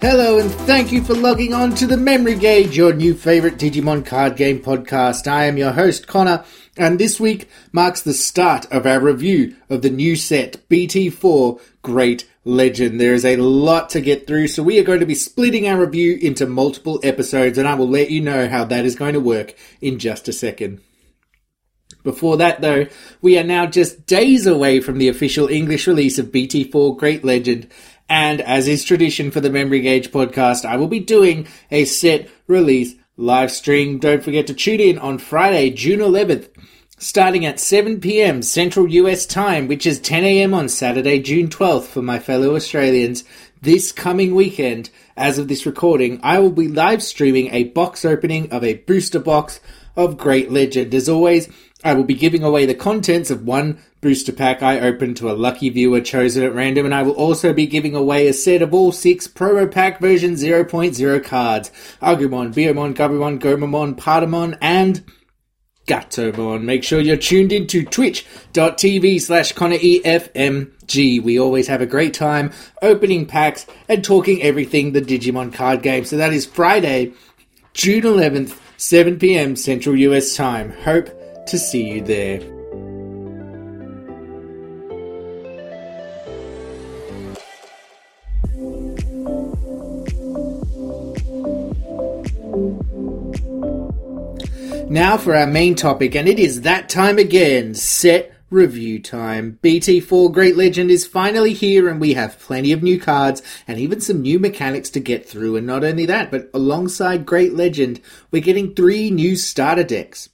Hello, and thank you for logging on to the Memory Gauge, your new favorite Digimon card game podcast. I am your host, Connor, and this week marks the start of our review of the new set, BT4 Great Legend. There is a lot to get through, so we are going to be splitting our review into multiple episodes, and I will let you know how that is going to work in just a second. Before that, though, we are now just days away from the official English release of BT4 Great Legend, and as is tradition for the Memory Gauge podcast, I will be doing a set release live stream. Don't forget to tune in on Friday, June 11th, starting at 7 p.m. Central US time, which is 10 a.m. on Saturday, June 12th for my fellow Australians. This coming weekend, as of this recording, I will be live streaming a box opening of a booster box of Great Legend. As always, I will be giving away the contents of one booster pack I opened to a lucky viewer chosen at random, and I will also be giving away a set of all six promo pack version 0.0 cards Agumon, Biyomon, Gabumon, Gomamon, Patamon, and Gatomon. Make sure you're tuned in to twitch.tv slash ConnorEFMG. We always have a great time opening packs and talking everything the Digimon card game. So that is Friday, June 11th, 7 p.m. Central US time. Hope to see you there. Now for our main topic, and it is that time again set review time. BT4 Great Legend is finally here, and we have plenty of new cards and even some new mechanics to get through. And not only that, but alongside Great Legend, we're getting three new starter decks.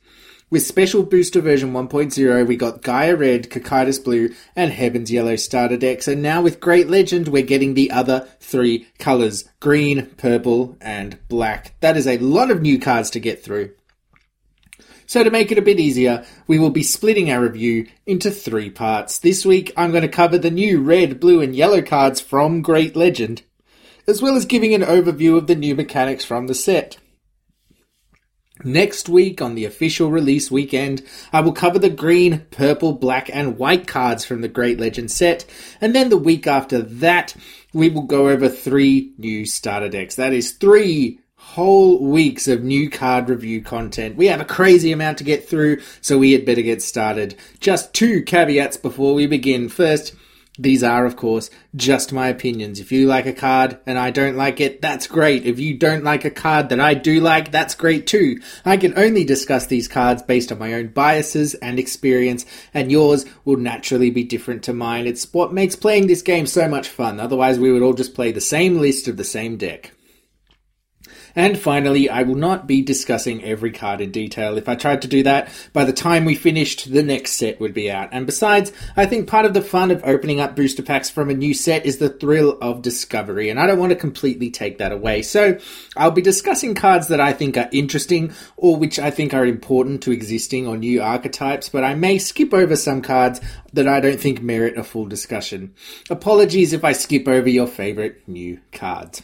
With Special Booster version 1.0, we got Gaia Red, Cocytus Blue, and Heaven's Yellow starter decks, and now with Great Legend, we're getting the other three colours green, purple, and black. That is a lot of new cards to get through. So, to make it a bit easier, we will be splitting our review into three parts. This week, I'm going to cover the new red, blue, and yellow cards from Great Legend, as well as giving an overview of the new mechanics from the set. Next week, on the official release weekend, I will cover the green, purple, black, and white cards from the Great Legend set, and then the week after that, we will go over three new starter decks. That is three whole weeks of new card review content. We have a crazy amount to get through, so we had better get started. Just two caveats before we begin. First, these are, of course, just my opinions. If you like a card and I don't like it, that's great. If you don't like a card that I do like, that's great too. I can only discuss these cards based on my own biases and experience, and yours will naturally be different to mine. It's what makes playing this game so much fun. Otherwise, we would all just play the same list of the same deck. And finally, I will not be discussing every card in detail. If I tried to do that, by the time we finished, the next set would be out. And besides, I think part of the fun of opening up booster packs from a new set is the thrill of discovery, and I don't want to completely take that away. So, I'll be discussing cards that I think are interesting or which I think are important to existing or new archetypes, but I may skip over some cards that I don't think merit a full discussion. Apologies if I skip over your favorite new cards.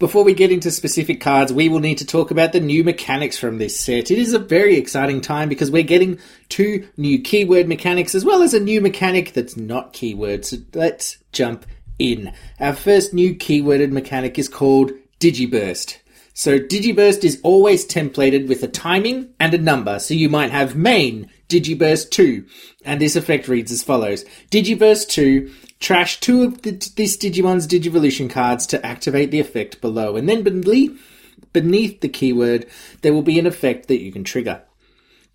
Before we get into specific cards, we will need to talk about the new mechanics from this set. It is a very exciting time because we're getting two new keyword mechanics as well as a new mechanic that's not keyword. So let's jump in. Our first new keyworded mechanic is called Digiburst. So Digiburst is always templated with a timing and a number. So you might have main Digiburst 2. And this effect reads as follows. Digiburst 2 Trash two of the, this Digimon's Digivolution cards to activate the effect below, and then beneath, beneath the keyword, there will be an effect that you can trigger.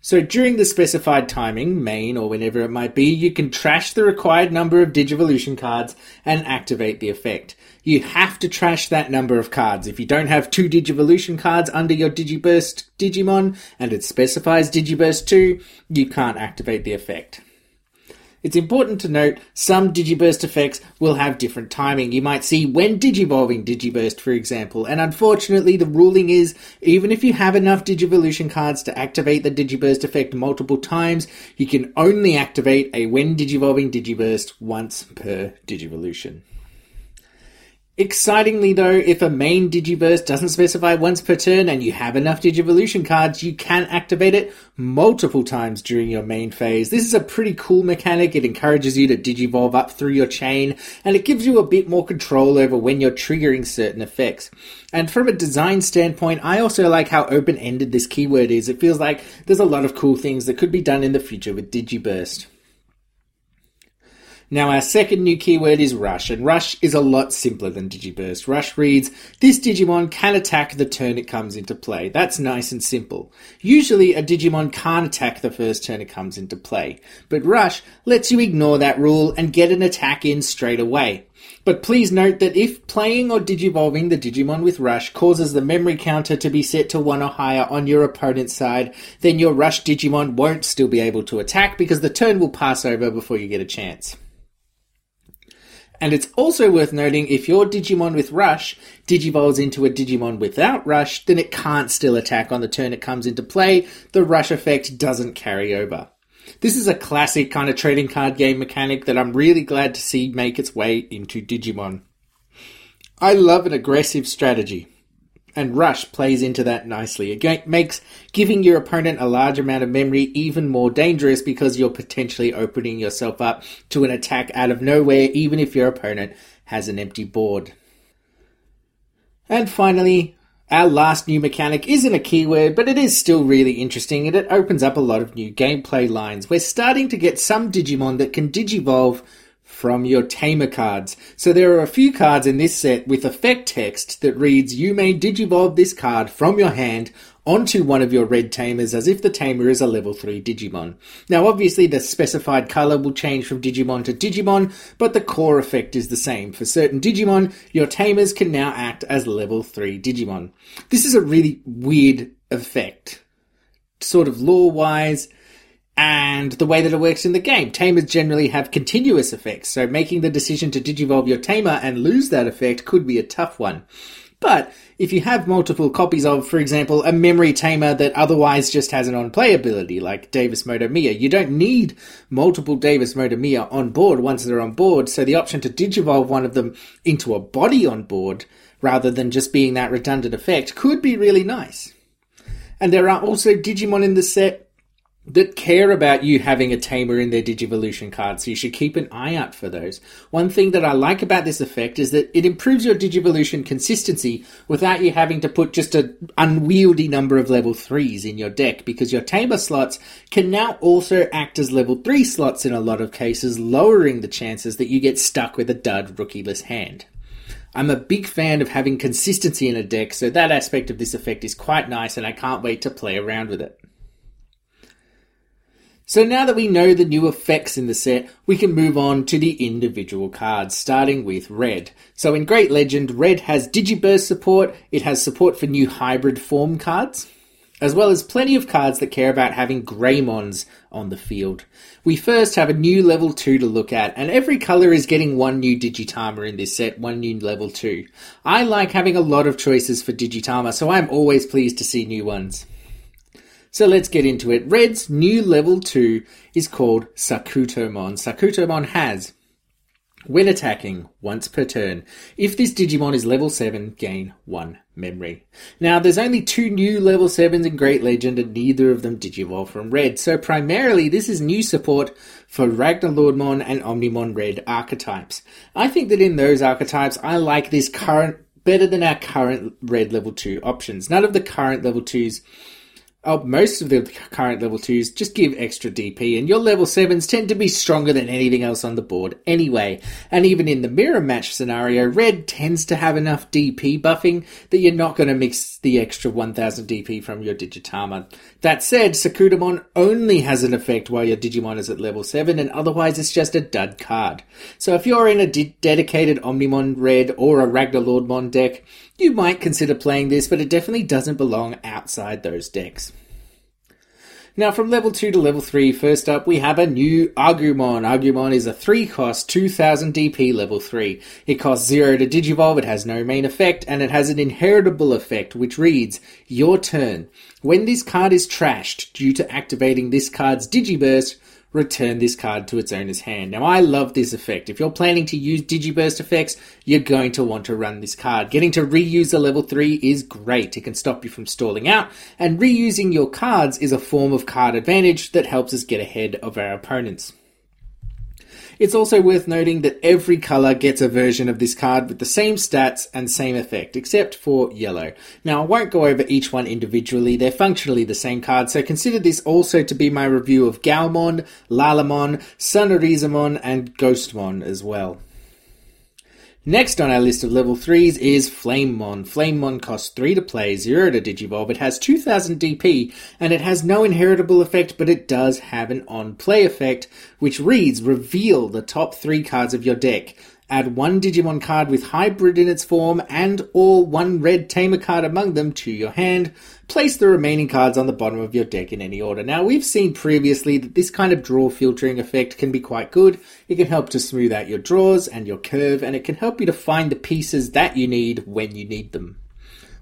So during the specified timing, main or whenever it might be, you can trash the required number of Digivolution cards and activate the effect. You have to trash that number of cards. If you don't have two Digivolution cards under your Digiburst Digimon and it specifies Digiburst 2, you can't activate the effect. It's important to note some Digiburst effects will have different timing. You might see when Digivolving Digiburst, for example, and unfortunately the ruling is even if you have enough Digivolution cards to activate the Digiburst effect multiple times, you can only activate a when Digivolving Digiburst once per Digivolution. Excitingly though, if a main Digiburst doesn't specify once per turn and you have enough Digivolution cards, you can activate it multiple times during your main phase. This is a pretty cool mechanic. It encourages you to Digivolve up through your chain and it gives you a bit more control over when you're triggering certain effects. And from a design standpoint, I also like how open-ended this keyword is. It feels like there's a lot of cool things that could be done in the future with Digiburst. Now our second new keyword is Rush, and Rush is a lot simpler than Digiburst. Rush reads, this Digimon can attack the turn it comes into play. That's nice and simple. Usually a Digimon can't attack the first turn it comes into play, but Rush lets you ignore that rule and get an attack in straight away. But please note that if playing or digivolving the Digimon with Rush causes the memory counter to be set to 1 or higher on your opponent's side, then your Rush Digimon won't still be able to attack because the turn will pass over before you get a chance. And it's also worth noting if your Digimon with Rush digivolves into a Digimon without Rush, then it can't still attack on the turn it comes into play. The Rush effect doesn't carry over. This is a classic kind of trading card game mechanic that I'm really glad to see make its way into Digimon. I love an aggressive strategy and Rush plays into that nicely. It makes giving your opponent a large amount of memory even more dangerous because you're potentially opening yourself up to an attack out of nowhere, even if your opponent has an empty board. And finally, our last new mechanic isn't a keyword, but it is still really interesting and it opens up a lot of new gameplay lines. We're starting to get some Digimon that can digivolve from your tamer cards. So there are a few cards in this set with effect text that reads, you may digivolve this card from your hand onto one of your red tamers as if the tamer is a level 3 Digimon. Now obviously the specified color will change from Digimon to Digimon, but the core effect is the same. For certain Digimon, your tamers can now act as level 3 Digimon. This is a really weird effect. Sort of lore wise, and the way that it works in the game. Tamers generally have continuous effects, so making the decision to digivolve your tamer and lose that effect could be a tough one. But if you have multiple copies of, for example, a memory tamer that otherwise just has an on play ability, like Davis Motomiya, you don't need multiple Davis Motomiya on board once they're on board, so the option to digivolve one of them into a body on board, rather than just being that redundant effect, could be really nice. And there are also Digimon in the set that care about you having a tamer in their Digivolution card, so you should keep an eye out for those. One thing that I like about this effect is that it improves your Digivolution consistency without you having to put just an unwieldy number of level 3s in your deck, because your tamer slots can now also act as level 3 slots in a lot of cases, lowering the chances that you get stuck with a dud rookieless hand. I'm a big fan of having consistency in a deck, so that aspect of this effect is quite nice and I can't wait to play around with it. So now that we know the new effects in the set, we can move on to the individual cards, starting with Red. So in Great Legend, Red has Digiburst support, it has support for new hybrid form cards, as well as plenty of cards that care about having Greymons on the field. We first have a new level 2 to look at, and every colour is getting one new Digitama in this set, one new level 2. I like having a lot of choices for Digitama, so I'm always pleased to see new ones. So let's get into it. Red's new level 2 is called Sakuttomon. Sakuttomon has when attacking once per turn. If this Digimon is level 7, gain 1 memory. Now, there's only two new level 7s in Great Legend, and neither of them Digivolve from Red. So, primarily, this is new support for Ragnaloardmon and Omnimon Red archetypes. I think that in those archetypes, I like this current better than our current Red level 2 options. None of the current level 2s oh, most of the current level 2s just give extra DP, and your level 7s tend to be stronger than anything else on the board anyway. And even in the mirror match scenario, red tends to have enough DP buffing that you're not going to mix the extra 1000 DP from your Digitama. That said, Sakuttomon only has an effect while your Digimon is at level 7, and otherwise it's just a dud card. So if you're in a de- dedicated Omnimon Red or a Ragnaloardmon deck, you might consider playing this, but it definitely doesn't belong outside those decks. Now, from level 2 to level 3, first up, we have a new Agumon. Agumon is a 3 cost 2000 DP level 3. It costs 0 to Digivolve, it has no main effect, and it has an inheritable effect which reads, Your turn. When this card is trashed due to activating this card's Digiburst, return this card to its owner's hand. Now, I love this effect. If you're planning to use Digiburst effects, you're going to want to run this card. Getting to reuse a level 3 is great. It can stop you from stalling out, and reusing your cards is a form of card advantage that helps us get ahead of our opponents. It's also worth noting that every colour gets a version of this card with the same stats and same effect, except for yellow. Now, I won't go over each one individually, they're functionally the same card, so consider this also to be my review of Gaomon, Lalamon, Sunarizamon, and Ghostmon as well. Next on our list of level 3s is Flamemon. Flamemon costs 3 to play, 0 to Digivolve. It has 2000 DP, and it has no inheritable effect, but it does have an on-play effect, which reads, reveal the top 3 cards of your deck. Add one Digimon card with hybrid in its form and or one red tamer card among them to your hand. Place the remaining cards on the bottom of your deck in any order. Now, we've seen previously that this kind of draw filtering effect can be quite good. It can help to smooth out your draws and your curve, and it can help you to find the pieces that you need when you need them.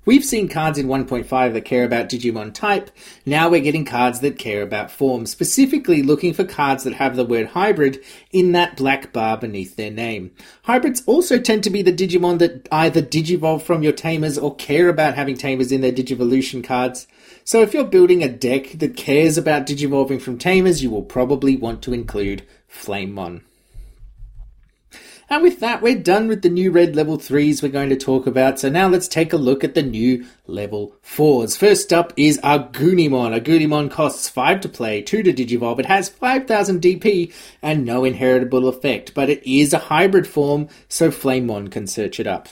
We've seen cards in 1.5 that care about Digimon type. Now we're getting cards that care about form, specifically looking for cards that have the word hybrid in that black bar beneath their name. Hybrids also tend to be the Digimon that either digivolve from your tamers or care about having tamers in their Digivolution cards. So if you're building a deck that cares about digivolving from tamers, you will probably want to include Flamemon. And with that, we're done with the new red level 3s we're going to talk about. So now let's take a look at the new level 4s. First up is Agunimon. Agunimon costs 5 to play, 2 to digivolve. It has 5000 DP and no inheritable effect, but it is a hybrid form, so Flamemon can search it up.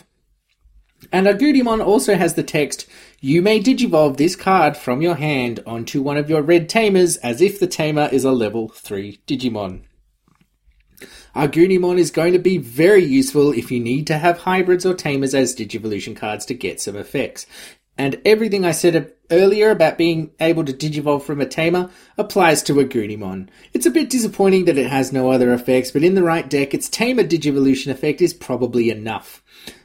And Agumon also has the text, you may digivolve this card from your hand onto one of your red tamers as if the tamer is a level 3 Digimon. Agunimon is going to be very useful if you need to have hybrids or tamers as Digivolution cards to get some effects. And everything I said earlier about being able to digivolve from a tamer applies to Agunimon. It's a bit disappointing that it has no other effects, but in the right deck, its tamer digivolution effect is probably enough.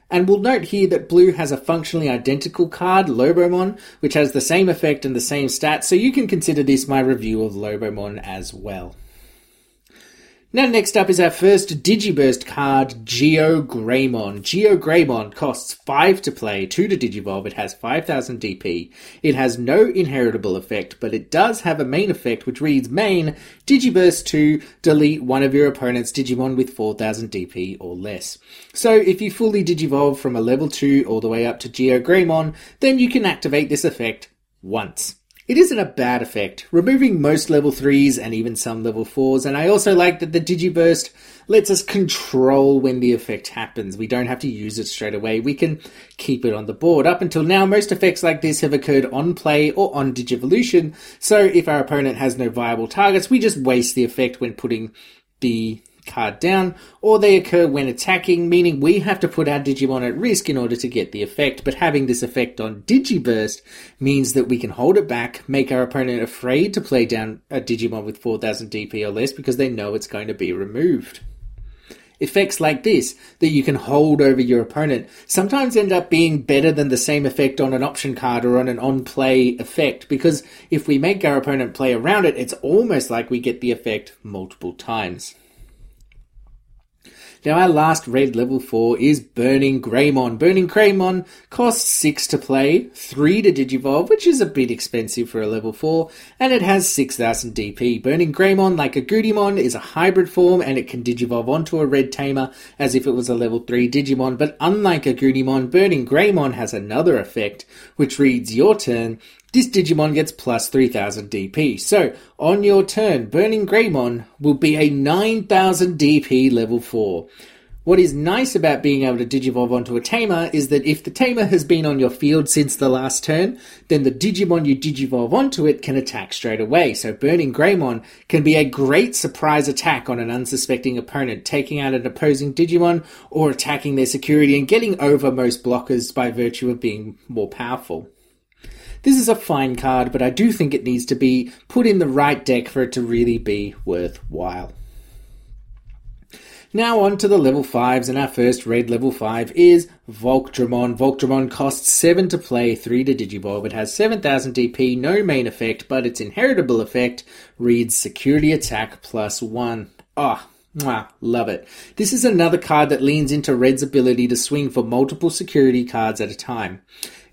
And we'll note here that blue has a functionally identical card, Lobomon, which has the same effect and the same stats, so you can consider this my review of Lobomon as well. Now, next up is our first Digiburst card, GeoGreymon. GeoGreymon costs 5 to play, 2 to Digivolve. It has 5000 DP. It has no inheritable effect, but it does have a main effect which reads Main, Digiburst to delete one of your opponent's Digimon with 4000 DP or less. So, if you fully Digivolve from a level 2 all the way up to GeoGreymon, then you can activate this effect once. It isn't a bad effect, removing most level 3s and even some level 4s, and I also like that the Digiburst lets us control when the effect happens. We don't have to use it straight away, we can keep it on the board. Up until now, most effects like this have occurred on play or on Digivolution, so if our opponent has no viable targets, we just waste the effect when putting the card down, or they occur when attacking, meaning we have to put our Digimon at risk in order to get the effect. But having this effect on Digiburst means that we can hold it back, make our opponent afraid to play down a Digimon with 4000 DP or less because they know it's going to be removed. Effects like this that you can hold over your opponent sometimes end up being better than the same effect on an option card or on an on play effect because if we make our opponent play around it, it's almost like we get the effect multiple times. Now our last red level 4 is Burning Greymon. Burning Greymon costs 6 to play, 3 to digivolve, which is a bit expensive for a level 4, and it has 6000 DP. Burning Greymon, like Agumon, is a hybrid form and it can digivolve onto a red tamer as if it was a level 3 Digimon, but unlike Agumon, Burning Greymon has another effect, which reads your turn, this Digimon gets plus 3000 DP. So, on your turn, Burning Greymon will be a 9000 DP level 4. What is nice about being able to digivolve onto a tamer is that if the tamer has been on your field since the last turn, then the Digimon you digivolve onto it can attack straight away. So Burning Greymon can be a great surprise attack on an unsuspecting opponent, taking out an opposing Digimon or attacking their security and getting over most blockers by virtue of being more powerful. This is a fine card, but I do think it needs to be put in the right deck for it to really be worthwhile. Now on to the level 5s, and our first red level 5 is Vritramon. Vritramon costs 7 to play, 3 to Digivolve. It has 7000 DP, no main effect, but its inheritable effect reads Security Attack plus 1. Ah, oh, love it. This is another card that leans into Red's ability to swing for multiple security cards at a time.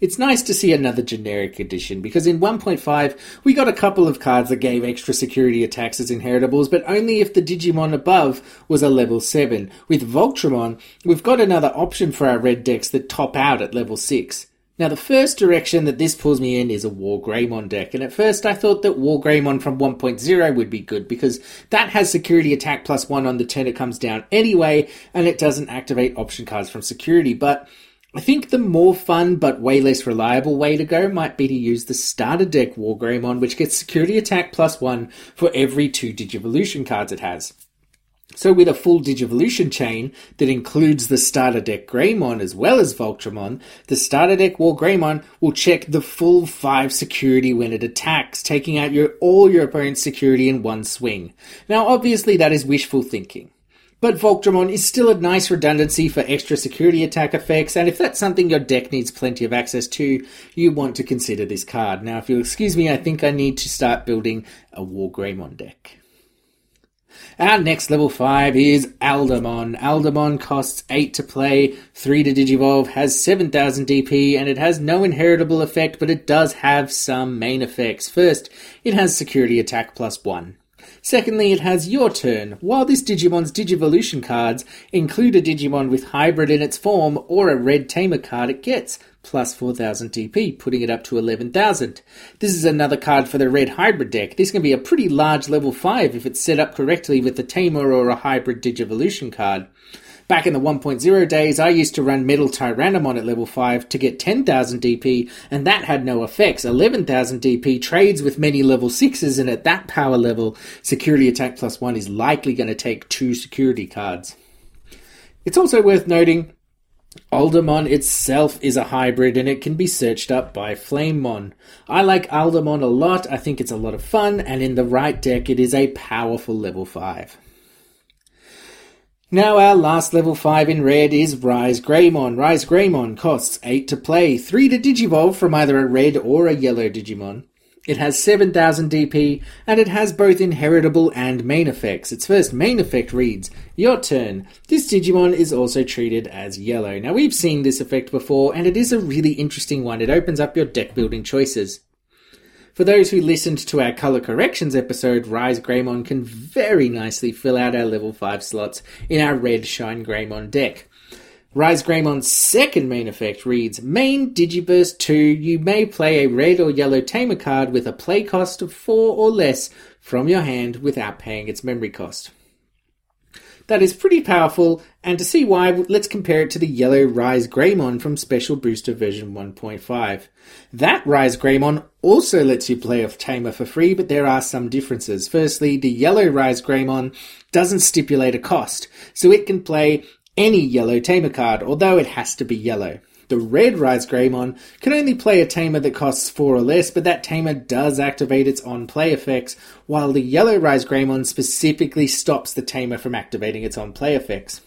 It's nice to see another generic edition because in 1.5 we got a couple of cards that gave extra security attacks as inheritables, but only if the Digimon above was a level 7. With Vritramon, we've got another option for our red decks that top out at level 6. Now, the first direction that this pulls me in is a War Greymon deck, and at first I thought that War Greymon from 1.0 would be good because that has security attack plus one on the turn it comes down anyway, and it doesn't activate option cards from security. But I think the more fun but way less reliable way to go might be to use the starter deck War Greymon, which gets security attack plus one for every two Digivolution cards it has. So with a full Digivolution chain that includes the starter deck Greymon as well as Vritramon, the starter deck War Greymon will check the full 5 security when it attacks, taking out your, all your opponent's security in one swing. Now obviously that is wishful thinking. But Vritramon is still a nice redundancy for extra security attack effects, and if that's something your deck needs plenty of access to, you want to consider this card. Now, if you'll excuse me, I think I need to start building a War Greymon deck. Our next level 5 is Aldamon. Aldamon costs 8 to play, 3 to Digivolve, has 7000 DP, and it has no inheritable effect, but it does have some main effects. First, it has security attack plus 1. Secondly, it has your turn. While this Digimon's Digivolution cards include a Digimon with hybrid in its form or a red tamer card it gets, plus 4000 DP, putting it up to 11,000. This is another card for the red hybrid deck. This can be a pretty large level 5 if it's set up correctly with a tamer or a hybrid Digivolution card. Back in the 1.0 days, I used to run Metal Tyrannomon at level 5 to get 10,000 DP, and that had no effects. 11,000 DP trades with many level 6s, and at that power level, Security Attack plus 1 is likely going to take two security cards. It's also worth noting Aldamon itself is a hybrid and it can be searched up by Flamemon. I like Aldamon a lot, I think it's a lot of fun, and in the right deck it is a powerful level 5. Now our last level 5 in red is Rise Greymon. Rise Greymon costs 8 to play, 3 to Digivolve from either a red or a yellow Digimon. It has 7000 DP, and it has both inheritable and main effects. Its first main effect reads, Your turn. This Digimon is also treated as yellow. Now we've seen this effect before, and it is a really interesting one. It opens up your deck building choices. For those who listened to our color corrections episode, Rise Greymon can very nicely fill out our level 5 slots in our red Shine Greymon deck. Rise Greymon's second main effect reads Main Digiburst 2, you may play a red or yellow tamer card with a play cost of 4 or less from your hand without paying its memory cost. That is pretty powerful, and to see why, let's compare it to the yellow Rise Greymon from Special Booster version 1.5. That Rise Greymon also lets you play a tamer for free, but there are some differences. Firstly, the yellow Rise Greymon doesn't stipulate a cost, so it can play any yellow tamer card, although it has to be yellow. The red Rise Greymon can only play a tamer that costs 4 or less, but that tamer does activate its on play effects, while the yellow Rise Greymon specifically stops the tamer from activating its on play effects.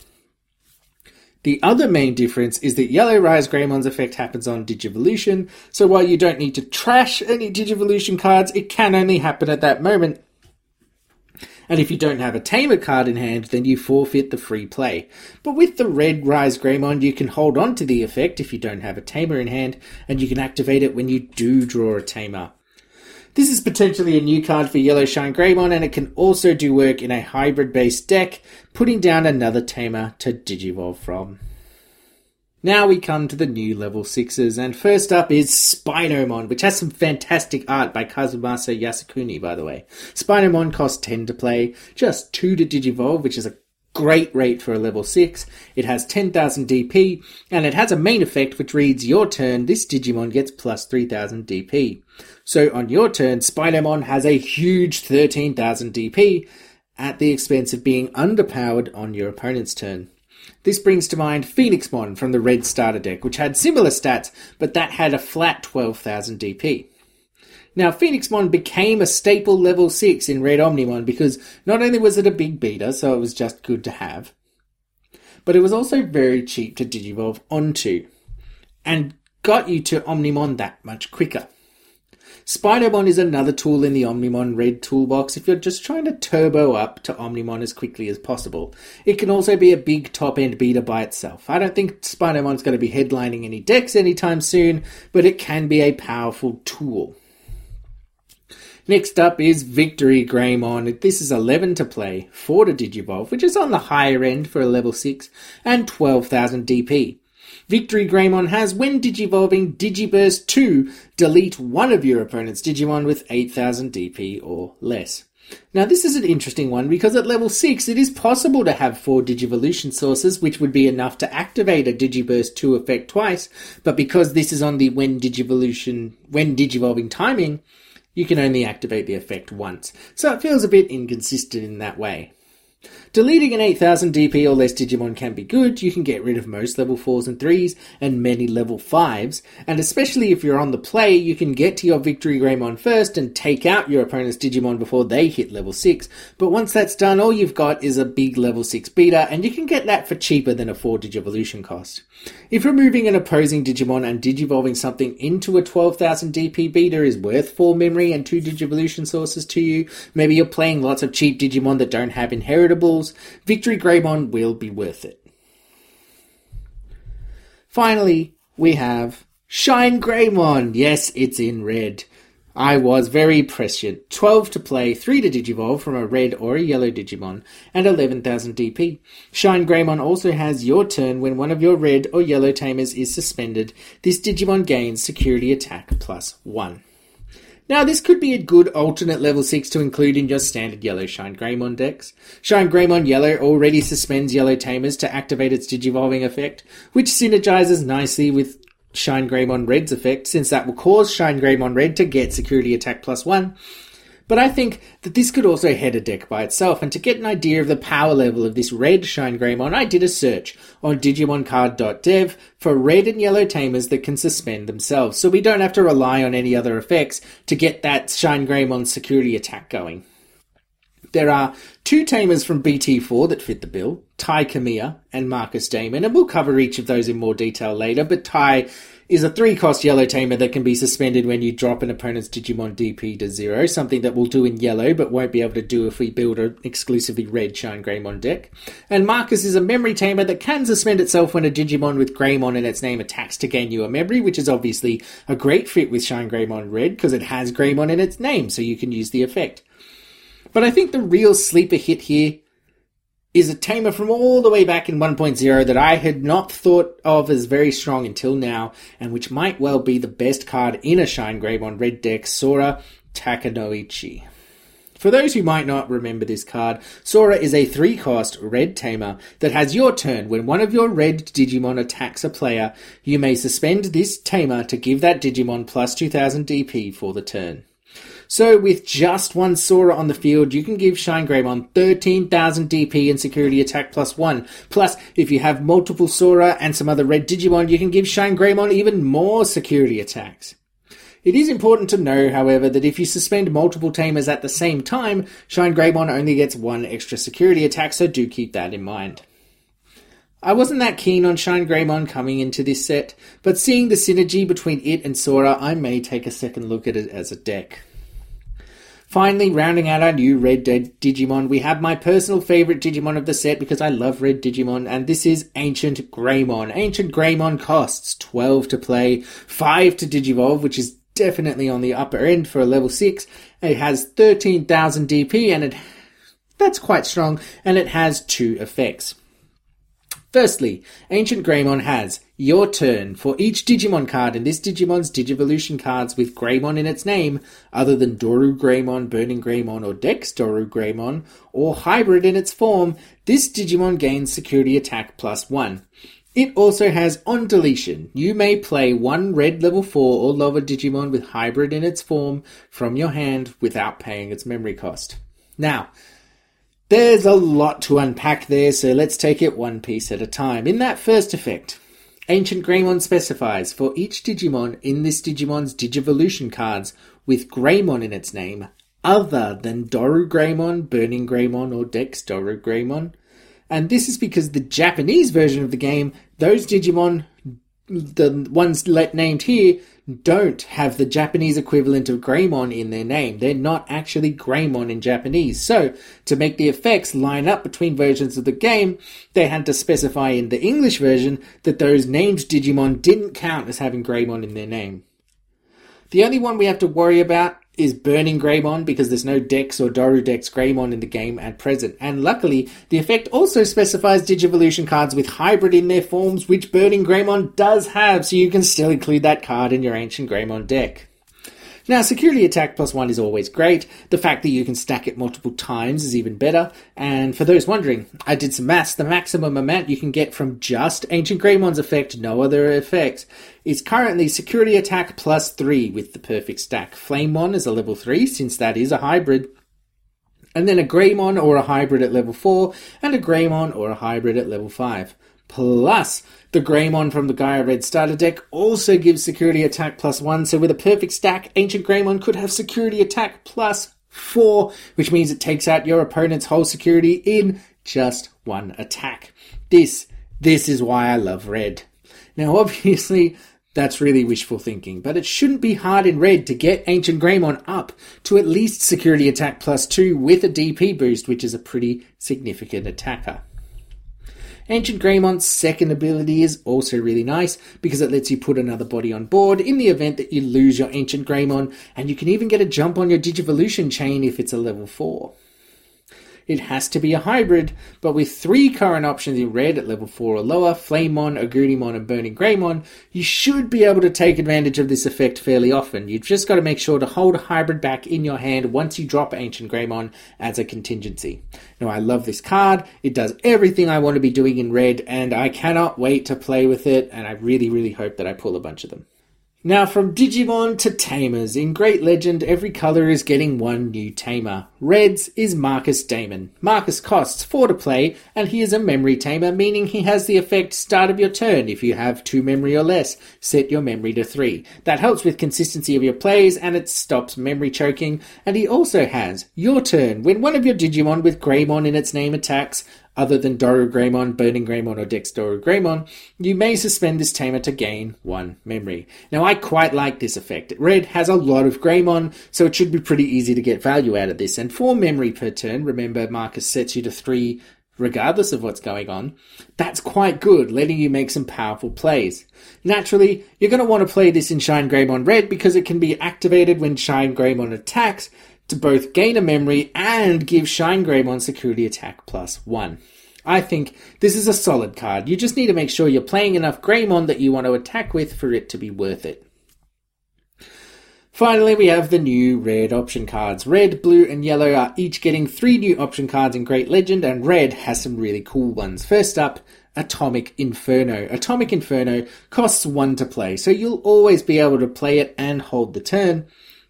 The other main difference is that Yellow Rise Greymon's effect happens on Digivolution, so while you don't need to trash any Digivolution cards, it can only happen at that moment, and if you don't have a Tamer card in hand, then you forfeit the free play. But with the red Rise Greymon, you can hold on to the effect if you don't have a Tamer in hand, and you can activate it when you do draw a Tamer. This is potentially a new card for Yellow Shine Greymon, and it can also do work in a hybrid based deck, putting down another Tamer to Digivolve from. Now we come to the new level 6s, and first up is Spinomon, which has some fantastic art by Kazumasa Yasukuni, by the way. Spinomon costs 10 to play, just 2 to Digivolve, which is a great rate for a level 6. It has 10,000 DP, and it has a main effect which reads, Your turn, this Digimon gets plus 3,000 DP. So on your turn, Spinomon has a huge 13,000 DP, at the expense of being underpowered on your opponent's turn. This brings to mind Phoenixmon from the Red Starter deck, which had similar stats, but that had a flat 12,000 DP. Now, Phoenixmon became a staple level 6 in Red Omnimon because not only was it a big beater, so it was just good to have, but it was also very cheap to digivolve onto, and got you to Omnimon that much quicker. Spinomon is another tool in the Omnimon Red toolbox if you're just trying to turbo up to Omnimon as quickly as possible. It can also be a big top end beater by itself. I don't think Spinomon's going to be headlining any decks anytime soon, but it can be a powerful tool. Next up is Victory Greymon. This is 11 to play, 4 to Digivolve, which is on the higher end for a level 6, and 12,000 DP. Victory Greymon has, when digivolving Digiburst 2, delete one of your opponent's Digimon with 8000 DP or less. Now, this is an interesting one because at level 6 it is possible to have 4 Digivolution sources, which would be enough to activate a Digiburst 2 effect twice, but because this is on the when Digivolution, when Digivolving timing, you can only activate the effect once. So it feels a bit inconsistent in that way. Deleting an 8000 DP or less Digimon can be good, you can get rid of most level 4s and 3s and many level 5s, and especially if you're on the play, you can get to your Victory Greymon first and take out your opponent's Digimon before they hit level 6, but once that's done, all you've got is a big level 6 beta, and you can get that for cheaper than a 4 Digivolution cost. If removing an opposing Digimon and digivolving something into a 12,000 DP beta is worth 4 memory and 2 Digivolution sources to you, maybe you're playing lots of cheap Digimon that don't have Victory Greymon will be worth it. Finally, we have Shine Greymon. Yes, it's in red. I was very prescient. 12 to play, 3 to Digivolve from a red or a yellow Digimon, and 11,000 DP. Shine Greymon also has your turn when one of your red or yellow tamers is suspended. This Digimon gains security attack plus 1. Now, this could be a good alternate level 6 to include in your standard yellow Shine Greymon decks. Shine Greymon Yellow already suspends yellow tamers to activate its Digivolving effect, which synergizes nicely with Shine Greymon Red's effect, since that will cause Shine Greymon Red to get security attack plus 1, but I think that this could also head a deck by itself, and to get an idea of the power level of this red Shine Greymon, I did a search on DigimonCard.dev for red and yellow tamers that can suspend themselves, so we don't have to rely on any other effects to get that Shine Greymon security attack going. There are two tamers from BT4 that fit the bill, Tai Kamiya and Marcus Damon, and we'll cover each of those in more detail later, but Tai is a three cost yellow tamer that can be suspended when you drop an opponent's Digimon DP to zero, something that we'll do in yellow but won't be able to do if we build an exclusively red Shine Greymon deck. And Marcus is a memory tamer that can suspend itself when a Digimon with Greymon in its name attacks to gain you a memory, which is obviously a great fit with Shine Greymon Red because it has Greymon in its name, so you can use the effect. But I think the real sleeper hit here is a tamer from all the way back in 1.0 that I had not thought of as very strong until now, and which might well be the best card in a Shine Greymon Red deck, Sora Takenouchi. For those who might not remember this card, Sora is a 3 cost red tamer that has your turn. When one of your red Digimon attacks a player, you may suspend this tamer to give that Digimon plus 2000 DP for the turn. So with just one Sora on the field, you can give Shine Greymon 13,000 DP and security attack plus one. Plus, if you have multiple Sora and some other red Digimon, you can give Shine Greymon even more security attacks. It is important to know, however, that if you suspend multiple tamers at the same time, Shine Greymon only gets one extra security attack, so do keep that in mind. I wasn't that keen on Shine Greymon coming into this set, but seeing the synergy between it and Sora, I may take a second look at it as a deck. Finally, rounding out our new Red Dead Digimon, we have my personal favorite Digimon of the set because I love Red Digimon, and this is Ancient Greymon. Ancient Greymon costs 12 to play, 5 to Digivolve, which is definitely on the upper end for a level 6. It has 13,000 DP, and it that's quite strong, and it has two effects. Firstly, Ancient Greymon has your turn for each Digimon card in this Digimon's Digivolution cards with Greymon in its name, other than Doru Greymon, Burning Greymon, or Dex Doru Greymon, or hybrid in its form, this Digimon gains security attack plus 1. It also has on deletion. You may play one red level 4 or lower Digimon with hybrid in its form from your hand without paying its memory cost. Now, there's a lot to unpack there, so let's take it one piece at a time. In that first effect, Ancient Greymon specifies for each Digimon in this Digimon's Digivolution cards with Greymon in its name, other than Doru Greymon, Burning Greymon, or Dex Doru Greymon, And this is because the Japanese version of the game, those Digimon, the ones let named here, don't have the Japanese equivalent of Greymon in their name. They're not actually Greymon in Japanese. So, to make the effects line up between versions of the game, they had to specify in the English version that those named Digimon didn't count as having Greymon in their name. The only one we have to worry about is Burning Greymon because there's no Dex or Doru Dex Greymon in the game at present. And luckily, the effect also specifies Digivolution cards with hybrid in their forms, which Burning Greymon does have, so you can still include that card in your Ancient Greymon deck. Now, security attack plus one is always great. The fact that you can stack it multiple times is even better. And for those wondering, I did some maths. The maximum amount you can get from just Ancient Greymon's effect, no other effect, is currently security attack plus three with the perfect stack. Flamemon is a level three, since that is a hybrid. And then a Greymon or a hybrid at level 4, and a Greymon or a hybrid at level 5. Plus, the Greymon from the Gaia Red starter deck also gives security attack plus 1, so with a perfect stack, Ancient Greymon could have security attack plus 4, which means it takes out your opponent's whole security in just one attack. This, this is why I love red. Now, obviously, that's really wishful thinking, but it shouldn't be hard in red to get Ancient Greymon up to at least security attack plus 2 with a DP boost, which is a pretty significant attacker. Ancient Greymon's second ability is also really nice because it lets you put another body on board in the event that you lose your Ancient Greymon, and you can even get a jump on your Digivolution chain if it's a level 4 it has to be a hybrid, but with three current options in red at level 4 or lower, Flamemon, Agumon, and Burning Greymon, you should be able to take advantage of this effect fairly often. You've just got to make sure to hold a hybrid back in your hand once you drop Ancient Greymon as a contingency. Now, I love this card. It does everything I want to be doing in red, and I cannot wait to play with it, and I really, really hope that I pull a bunch of them. Now, from Digimon to Tamers, in Great Legend, every colour is getting one new tamer. Red's is Marcus Damon. Marcus costs 4 to play, and he is a memory tamer, meaning he has the effect start of your turn. If you have 2 memory or less, set your memory to 3. That helps with consistency of your plays, and it stops memory choking. And he also has your turn. When one of your Digimon with Greymon in its name attacks, other than Doru Greymon, Burning Greymon, or Dex Doru Greymon, you may suspend this tamer to gain one memory. Now, I quite like this effect. Red has a lot of Greymon, so it should be pretty easy to get value out of this. And for memory per turn, remember Marcus sets you to three regardless of what's going on, that's quite good, letting you make some powerful plays. Naturally, you're going to want to play this in Shine Greymon Red because it can be activated when Shine Greymon attacks, to both gain a memory and give Shine Greymon security attack plus one. I think this is a solid card. You just need to make sure you're playing enough Greymon that you want to attack with for it to be worth it. Finally, we have the new red option cards. Red, blue, and yellow are each getting three new option cards in Great Legend, and red has some really cool ones. First up, Atomic Inferno. Atomic Inferno costs one to play, so you'll always be able to play it and hold the turn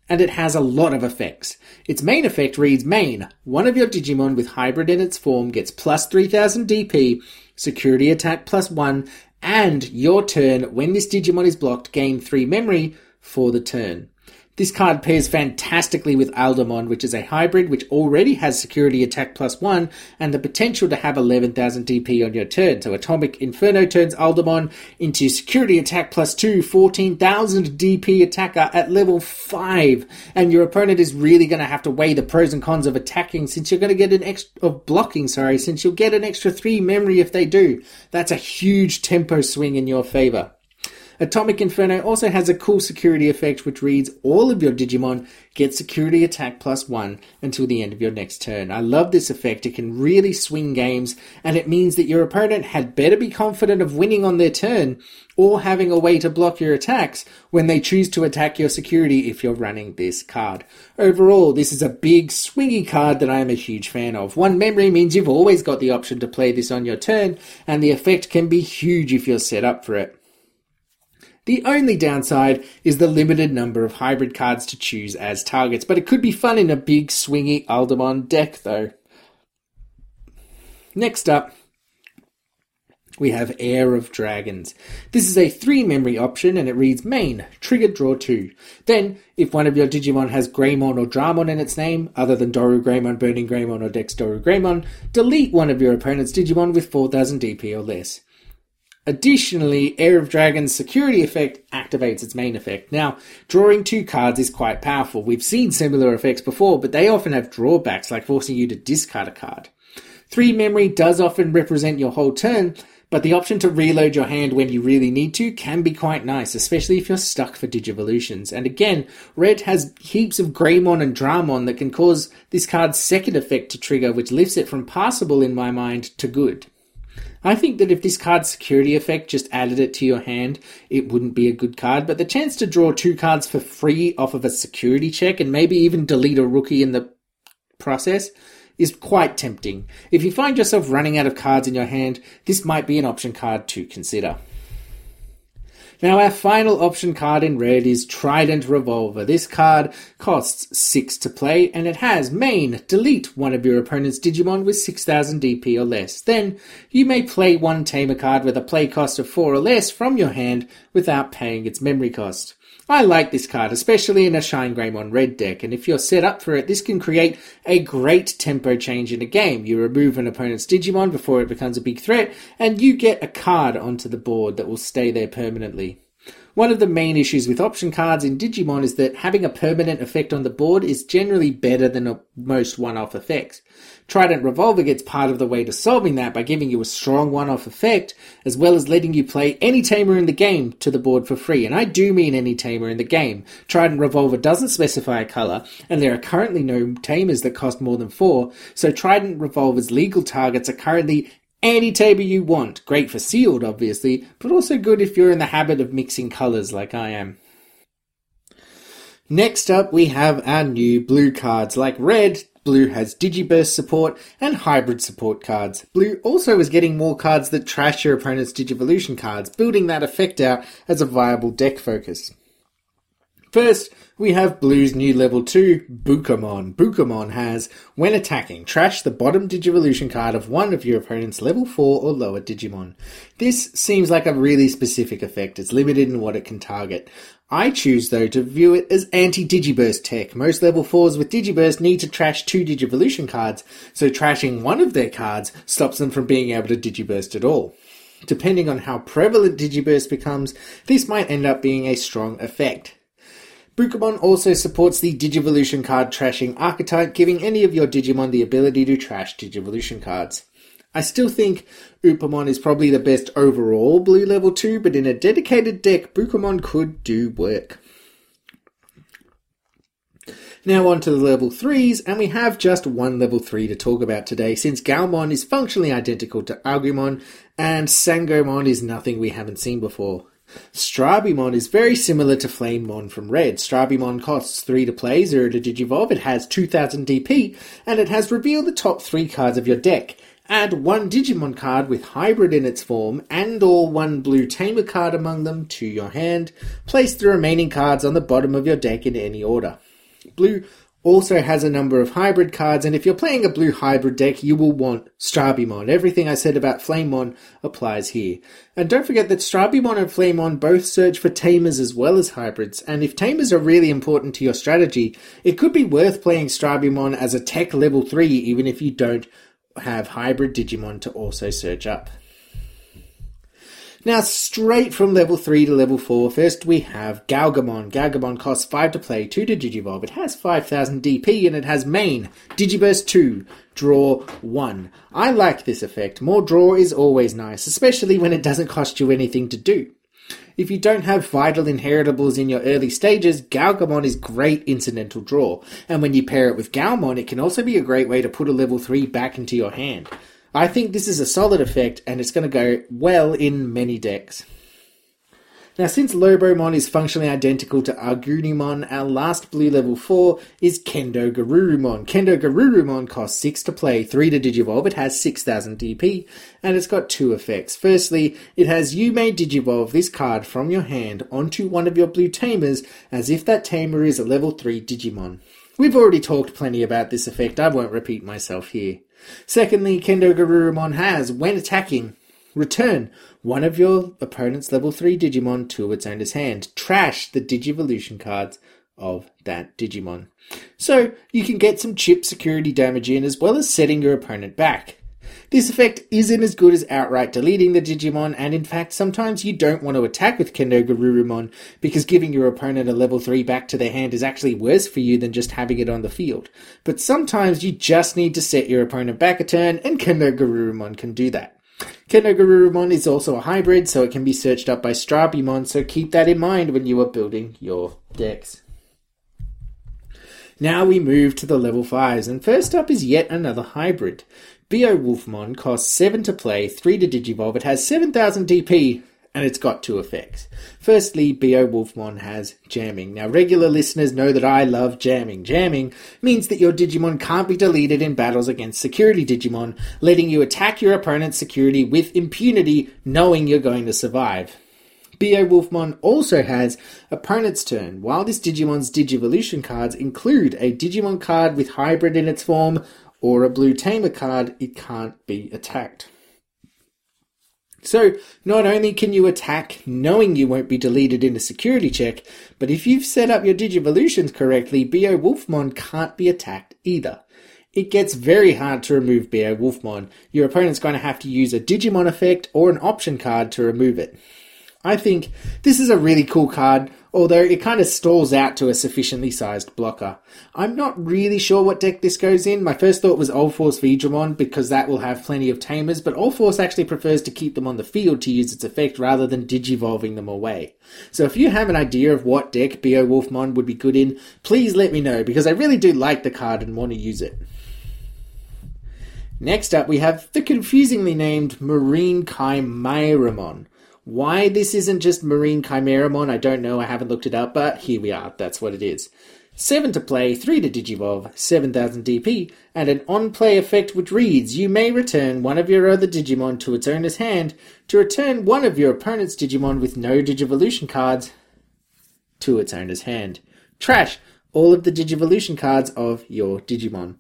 and it has a lot of effects. Its main effect reads Main. One of your Digimon with hybrid in its form gets plus 3000 DP, security attack plus 1, and your turn, when this Digimon is blocked, gain 3 memory for the turn. This card pairs fantastically with Aldamon, which is a hybrid which already has security attack plus 1 and the potential to have 11,000 DP on your turn. So Atomic Inferno turns Aldamon into security attack plus 2, 14,000 DP attacker at level 5. And your opponent is really going to have to weigh the pros and cons of attacking since you're going to get an extra, of blocking, sorry, since you'll get an extra 3 memory if they do. That's a huge tempo swing in your favor. Atomic Inferno also has a cool security effect which reads all of your Digimon get security attack plus one until the end of your next turn. I love this effect. It can really swing games and it means that your opponent had better be confident of winning on their turn or having a way to block your attacks when they choose to attack your security if you're running this card. Overall, this is a big swingy card that I am a huge fan of. One memory means you've always got the option to play this on your turn and the effect can be huge if you're set up for it. The only downside is the limited number of hybrid cards to choose as targets, but it could be fun in a big swingy Aldamon deck though. Next up, we have Heir of Dragons. This is a 3 memory option and it reads main, trigger draw 2. Then, if one of your Digimon has Greymon or Dramon in its name, other than Doru Greymon, Burning Greymon, or Dex Doru Greymon, delete one of your opponent's Digimon with 4000 DP or less. Additionally, Heir of Dragon's security effect activates its main effect. Now, drawing two cards is quite powerful. We've seen similar effects before, but they often have drawbacks, like forcing you to discard a card. Three memory does often represent your whole turn, but the option to reload your hand when you really need to can be quite nice, especially if you're stuck for Digivolutions. And again, Red has heaps of Greymon and Dramon that can cause this card's second effect to trigger, which lifts it from passable in my mind to good. I think that if this card's security effect just added it to your hand, it wouldn't be a good card, but the chance to draw two cards for free off of a security check and maybe even delete a rookie in the process is quite tempting. If you find yourself running out of cards in your hand, this might be an option card to consider. Now, our final option card in red is Trident Revolver. This card costs 6 to play and it has main, delete one of your opponent's Digimon with 6000 DP or less. Then, you may play one Tamer card with a play cost of 4 or less from your hand without paying its memory cost. I like this card, especially in a Shine Greymon red deck, and if you're set up for it, this can create a great tempo change in a game. You remove an opponent's Digimon before it becomes a big threat, and you get a card onto the board that will stay there permanently. One of the main issues with option cards in Digimon is that having a permanent effect on the board is generally better than most one-off effects. Trident Revolver gets part of the way to solving that by giving you a strong one-off effect, as well as letting you play any tamer in the game to the board for free. And I do mean any tamer in the game. Trident Revolver doesn't specify a color, and there are currently no tamers that cost more than four, so Trident Revolver's legal targets are currently any tamer you want. Great for sealed, obviously, but also good if you're in the habit of mixing colors like I am. Next up, we have our new blue cards. Like red, Blue has Digiburst support and hybrid support cards. Blue also is getting more cards that trash your opponent's Digivolution cards, building that effect out as a viable deck focus. First, we have Blue's new level 2, Bukamon. Bukamon has, when attacking, trash the bottom Digivolution card of one of your opponent's level 4 or lower Digimon. This seems like a really specific effect, it's limited in what it can target. I choose, though, to view it as anti-Digiburst tech. Most level 4s with Digiburst need to trash two Digivolution cards, so trashing one of their cards stops them from being able to Digiburst at all. Depending on how prevalent Digiburst becomes, this might end up being a strong effect. Bukamon also supports the Digivolution card trashing archetype, giving any of your Digimon the ability to trash Digivolution cards. I still think Upamon is probably the best overall blue level 2, but in a dedicated deck, Bukamon could do work. Now on to the level 3s, and we have just one level 3 to talk about today, since Gaomon is functionally identical to Agumon, and Sangomon is nothing we haven't seen before. Strabimon is very similar to Flamemon from Red. Strabimon costs 3 to play, 0 to Digivolve, it has 2000 DP, and it has revealed the top 3 cards of your deck. Add one Digimon card with hybrid in its form and or one blue Tamer card among them to your hand. Place the remaining cards on the bottom of your deck in any order. Blue also has a number of hybrid cards, and if you're playing a blue hybrid deck, you will want Strabimon. Everything I said about Flamemon applies here. And don't forget that Strabimon and Flamemon both search for tamers as well as hybrids, and if tamers are really important to your strategy, it could be worth playing Strabimon as a tech level 3 even if you don't have hybrid Digimon to also search up. Now, straight from level 3 to level 4, first we have Gaogamon. Gaogamon costs 5 to play, 2 to Digivolve. It has 5000 DP and it has main, Digiburst 2, draw 1. I like this effect. More draw is always nice, especially when it doesn't cost you anything to do. If you don't have vital inheritables in your early stages, Gaogamon is great incidental draw, and when you pair it with Gaomon, it can also be a great way to put a level 3 back into your hand. I think this is a solid effect, and it's going to go well in many decks. Now, since Lobomon is functionally identical to Agunimon, our last blue level 4 is Kendo Garurumon. Kendo Garurumon costs 6 to play, 3 to Digivolve, it has 6000 DP, and it's got two effects. Firstly, it has you may Digivolve this card from your hand onto one of your blue tamers as if that tamer is a level 3 Digimon. We've already talked plenty about this effect, I won't repeat myself here. Secondly, Kendo Garurumon has, when attacking, Return one of your opponent's level 3 Digimon to its owner's hand. Trash the Digivolution cards of that Digimon. So you can get some chip security damage in as well as setting your opponent back. This effect isn't as good as outright deleting the Digimon, and in fact, sometimes you don't want to attack with Kendo Garurumon because giving your opponent a level 3 back to their hand is actually worse for you than just having it on the field. But sometimes you just need to set your opponent back a turn, and Kendo Garurumon can do that. Kendo Garurumon is also a hybrid, so it can be searched up by Strabimon, so keep that in mind when you are building your decks. Now we move to the level 5s, and first up is yet another hybrid. Beowulfmon costs 7 to play, 3 to digivolve, it has 7000 DP, and it's got two effects. Firstly, Beowulfmon has jamming. Now, regular listeners know that I love jamming. Jamming means that your Digimon can't be deleted in battles against security Digimon, letting you attack your opponent's security with impunity, knowing you're going to survive. Beowulfmon also has Opponent's Turn. While this Digimon's Digivolution cards include a Digimon card with hybrid in its form or a blue Tamer card, it can't be attacked. So, not only can you attack knowing you won't be deleted in a security check, but if you've set up your Digivolutions correctly, Beowulfmon can't be attacked either. It gets very hard to remove Beowulfmon. Your opponent's going to have to use a Digimon effect or an option card to remove it. I think this is a really cool card, although it kind of stalls out to a sufficiently sized blocker. I'm not really sure what deck this goes in. My first thought was Ulforce Veedramon because that will have plenty of tamers, but Ulforce actually prefers to keep them on the field to use its effect rather than digivolving them away. So if you have an idea of what deck Beowulfmon would be good in, please let me know because I really do like the card and want to use it. Next up, we have the confusingly named Marine Chimairamon. Why this isn't just Marine Chimeramon, I don't know, I haven't looked it up, but here we are, that's what it is. 7 to play, 3 to Digivolve, 7000 DP, and an on play effect which reads You may return one of your other Digimon to its owner's hand to return one of your opponent's Digimon with no Digivolution cards to its owner's hand. Trash all of the Digivolution cards of your Digimon.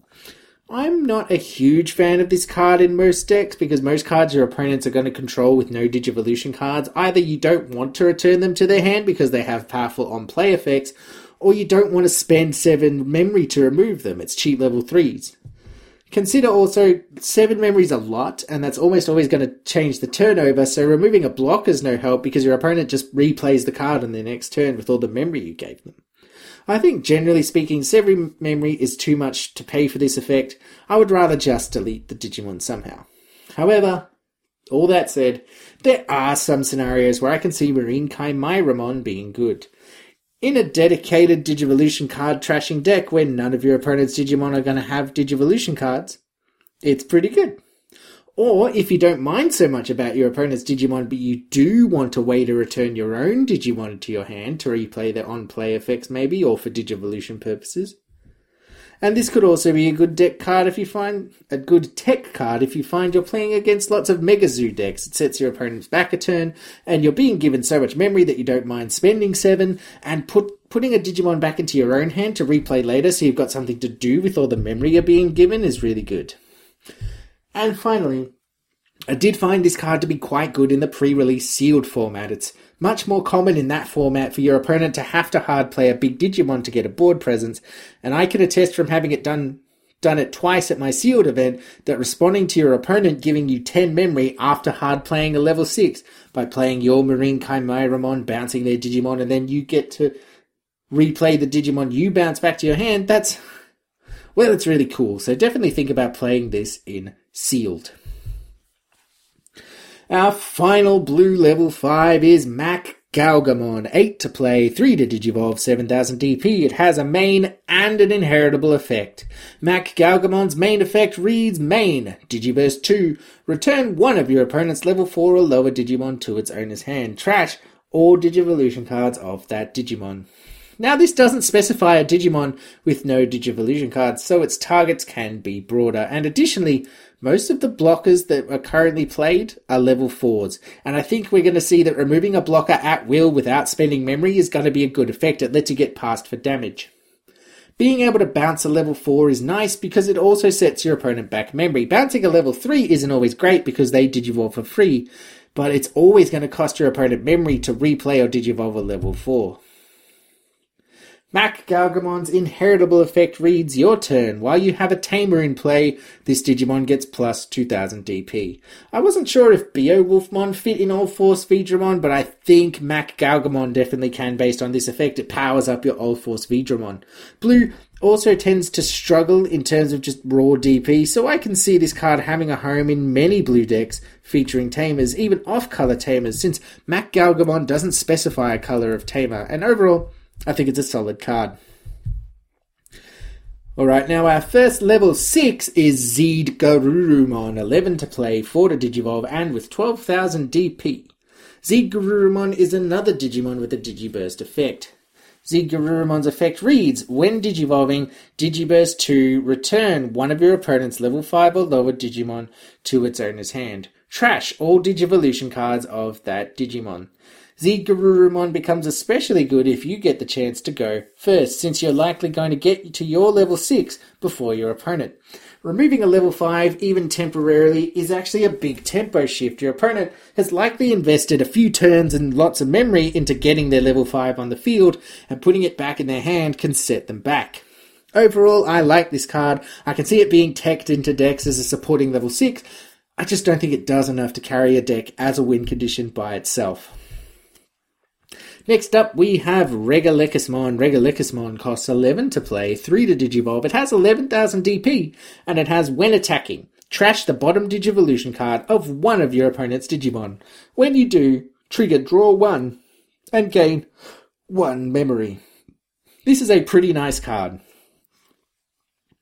I'm not a huge fan of this card in most decks because most cards your opponents are going to control with no Digivolution cards. Either you don't want to return them to their hand because they have powerful on play effects, or you don't want to spend 7 memory to remove them. It's cheap level 3s. Consider also 7 memory is a lot, and that's almost always going to change the turnover, so removing a block is no help because your opponent just replays the card on their next turn with all the memory you gave them. I think generally speaking, seven memory is too much to pay for this effect. I would rather just delete the Digimon somehow. However, all that said, there are some scenarios where I can see Marine Chimairamon being good. In a dedicated Digivolution card trashing deck where none of your opponent's Digimon are going to have Digivolution cards, it's pretty good. Or if you don't mind so much about your opponent's Digimon, but you do want a way to return your own Digimon to your hand to replay their on play effects, maybe, or for Digivolution purposes. And this could also be a good deck card if you find a good tech card if you find you're playing against lots of Mega Megazoo decks. It sets your opponent's back a turn, and you're being given so much memory that you don't mind spending seven and put putting a Digimon back into your own hand to replay later so you've got something to do with all the memory you're being given is really good. And finally, I did find this card to be quite good in the pre-release sealed format. It's much more common in that format for your opponent to have to hard play a big Digimon to get a board presence, and I can attest from having it done done it twice at my sealed event that responding to your opponent giving you 10 memory after hard playing a level 6 by playing your Marine Chimairamon, bouncing their Digimon, and then you get to replay the Digimon you bounce back to your hand, that's well, it's really cool. So definitely think about playing this in sealed. Our final blue level 5 is Mach Gaogamon. 8 to play, 3 to Digivolve, 7000 DP. It has a main and an inheritable effect. Mach Gaogamon's main effect reads Main, Digiburst 2. Return one of your opponent's level 4 or lower Digimon to its owner's hand. Trash all Digivolution cards of that Digimon. Now, this doesn't specify a Digimon with no Digivolution cards, so its targets can be broader. And additionally, most of the blockers that are currently played are level 4s. And I think we're going to see that removing a blocker at will without spending memory is going to be a good effect. It lets you get past for damage. Being able to bounce a level 4 is nice because it also sets your opponent back memory. Bouncing a level 3 isn't always great because they digivolve for free, but it's always going to cost your opponent memory to replay or digivolve a level 4. Mach Gaogamon's inheritable effect reads your turn. While you have a tamer in play, this Digimon gets plus 2000 DP. I wasn't sure if Beowulfmon fit in Ulforce Veedramon, but I think Mach Gaogamon definitely can based on this effect. It powers up your Ulforce Veedramon. Blue also tends to struggle in terms of just raw DP, so I can see this card having a home in many blue decks featuring tamers, even off color tamers, since Mach Gaogamon doesn't specify a color of tamer, and overall, I think it's a solid card. Alright, now our first level 6 is Zeed Garurumon, 11 to play, 4 to Digivolve, and with 12,000 DP. Zeed Garurumon is another Digimon with a Digiburst effect. Zeed Garurumon's effect reads, when Digivolving, Digiburst 2, return one of your opponent's level 5 or lower Digimon to its owner's hand. Trash all Digivolution cards of that Digimon. Garurumon becomes especially good if you get the chance to go first, since you're likely going to get to your level 6 before your opponent. Removing a level 5, even temporarily, is actually a big tempo shift. Your opponent has likely invested a few turns and lots of memory into getting their level 5 on the field, and putting it back in their hand can set them back. Overall, I like this card. I can see it being teched into decks as a supporting level 6. I just don't think it does enough to carry a deck as a win condition by itself. Next up, we have Regalecusmon. Regalecusmon costs 11 to play, 3 to Digivolve. It has 11,000 DP, and it has when attacking. Trash the bottom Digivolution card of one of your opponent's Digimon. When you do, trigger draw 1 and gain 1 memory. This is a pretty nice card.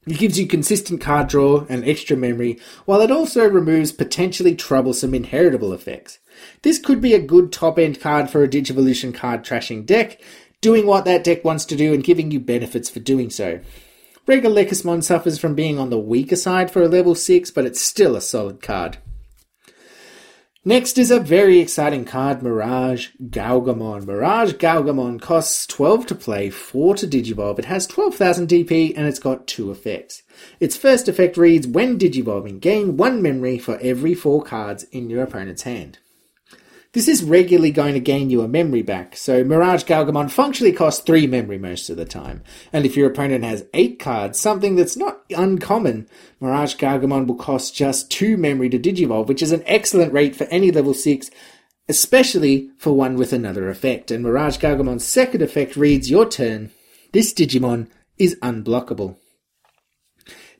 It gives you consistent card draw and extra memory, while it also removes potentially troublesome inheritable effects. This could be a good top end card for a Digivolution card trashing deck, doing what that deck wants to do and giving you benefits for doing so. Regalecusmon suffers from being on the weaker side for a level 6, but it's still a solid card. Next is a very exciting card, Mirage Gaogamon. Mirage Gaogamon costs 12 to play, 4 to Digivolve. It has 12,000 DP and it's got two effects. Its first effect reads, when Digivolving, gain 1 memory for every 4 cards in your opponent's hand. This is regularly going to gain you a memory back, so Mirage Gaogamon functionally costs 3 memory most of the time. And if your opponent has 8 cards, something that's not uncommon, Mirage Gaogamon will cost just 2 memory to Digivolve, which is an excellent rate for any level 6, especially for one with another effect. And Mirage Gaogamon's second effect reads your turn. This Digimon is unblockable.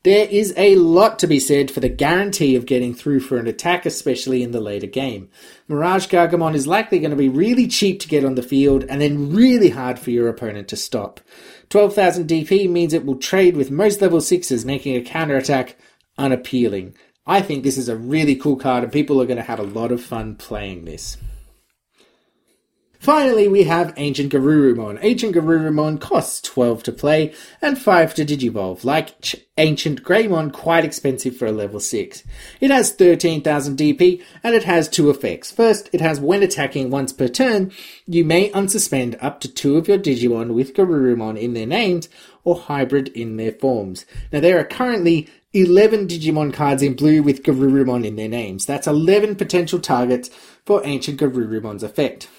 There is a lot to be said for the guarantee of getting through for an attack, especially in the later game. Mirage Gaogamon is likely going to be really cheap to get on the field and then really hard for your opponent to stop. 12,000 DP means it will trade with most level 6s, making a counterattack unappealing. I think this is a really cool card and people are going to have a lot of fun playing this. Finally, we have Ancient Garurumon. Ancient Garurumon costs 12 to play and 5 to Digivolve. Like Ch- Ancient Greymon, quite expensive for a level 6. It has 13,000 DP and it has two effects. First, it has when attacking once per turn, you may unsuspend up to two of your Digimon with Garurumon in their names or hybrid in their forms. Now, there are currently 11 Digimon cards in blue with Garurumon in their names. That's 11 potential targets for Ancient Garurumon's effect.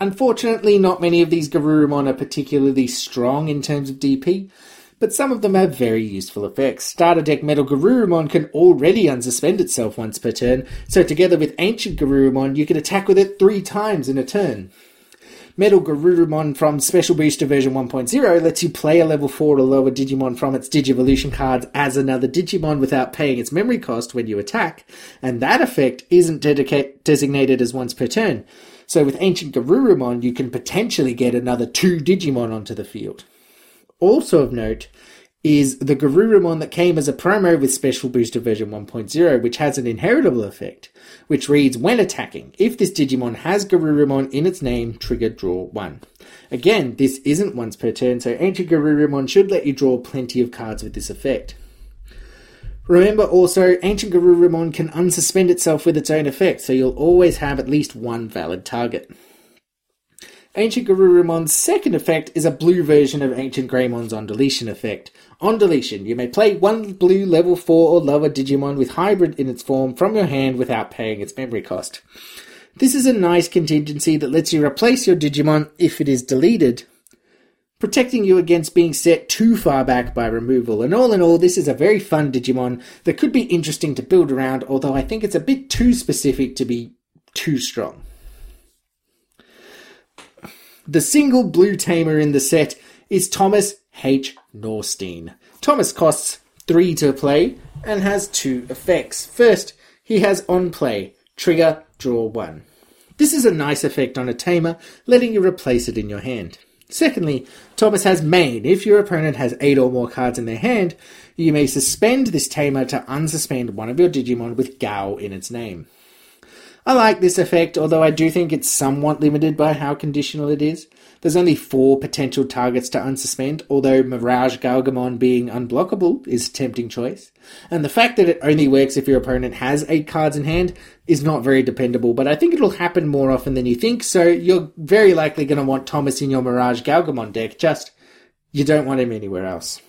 Unfortunately, not many of these Garurumon are particularly strong in terms of DP, but some of them have very useful effects. Starter deck Metal Garurumon can already unsuspend itself once per turn, so together with Ancient Garurumon, you can attack with it three times in a turn. Metal Garurumon from Special Booster version 1.0 lets you play a level 4 or lower Digimon from its Digivolution cards as another Digimon without paying its memory cost when you attack, and that effect isn't dedica- designated as once per turn. So with Ancient Garurumon, you can potentially get another two Digimon onto the field. Also of note is the Garurumon that came as a promo with Special Booster version 1.0, which has an inheritable effect, which reads when attacking, if this Digimon has Garurumon in its name, trigger draw 1. Again, this isn't once per turn, so Ancient Garurumon should let you draw plenty of cards with this effect. Remember also, Ancient Garurumon can unsuspend itself with its own effect, so you'll always have at least one valid target. Ancient Garurumon's second effect is a blue version of Ancient Greymon's On Deletion effect. On deletion, you may play one blue level 4 or lower Digimon with hybrid in its form from your hand without paying its memory cost. This is a nice contingency that lets you replace your Digimon if it is deleted, protecting you against being set too far back by removal. And all in all, this is a very fun Digimon that could be interesting to build around, although I think it's a bit too specific to be too strong. The single blue tamer in the set is Thomas H. Norstein. Thomas costs 3 to play and has two effects. First, he has on play, trigger, draw 1. This is a nice effect on a tamer, letting you replace it in your hand. Secondly, Thomas has main. If your opponent has 8 or more cards in their hand, you may suspend this tamer to unsuspend one of your Digimon with Gao in its name. I like this effect, although I do think it's somewhat limited by how conditional it is. There's only four potential targets to unsuspend, although Mirage Gaogamon being unblockable is a tempting choice. And the fact that it only works if your opponent has eight cards in hand is not very dependable, but I think it'll happen more often than you think, so you're very likely going to want Thomas in your Mirage Gaogamon deck, just you don't want him anywhere else.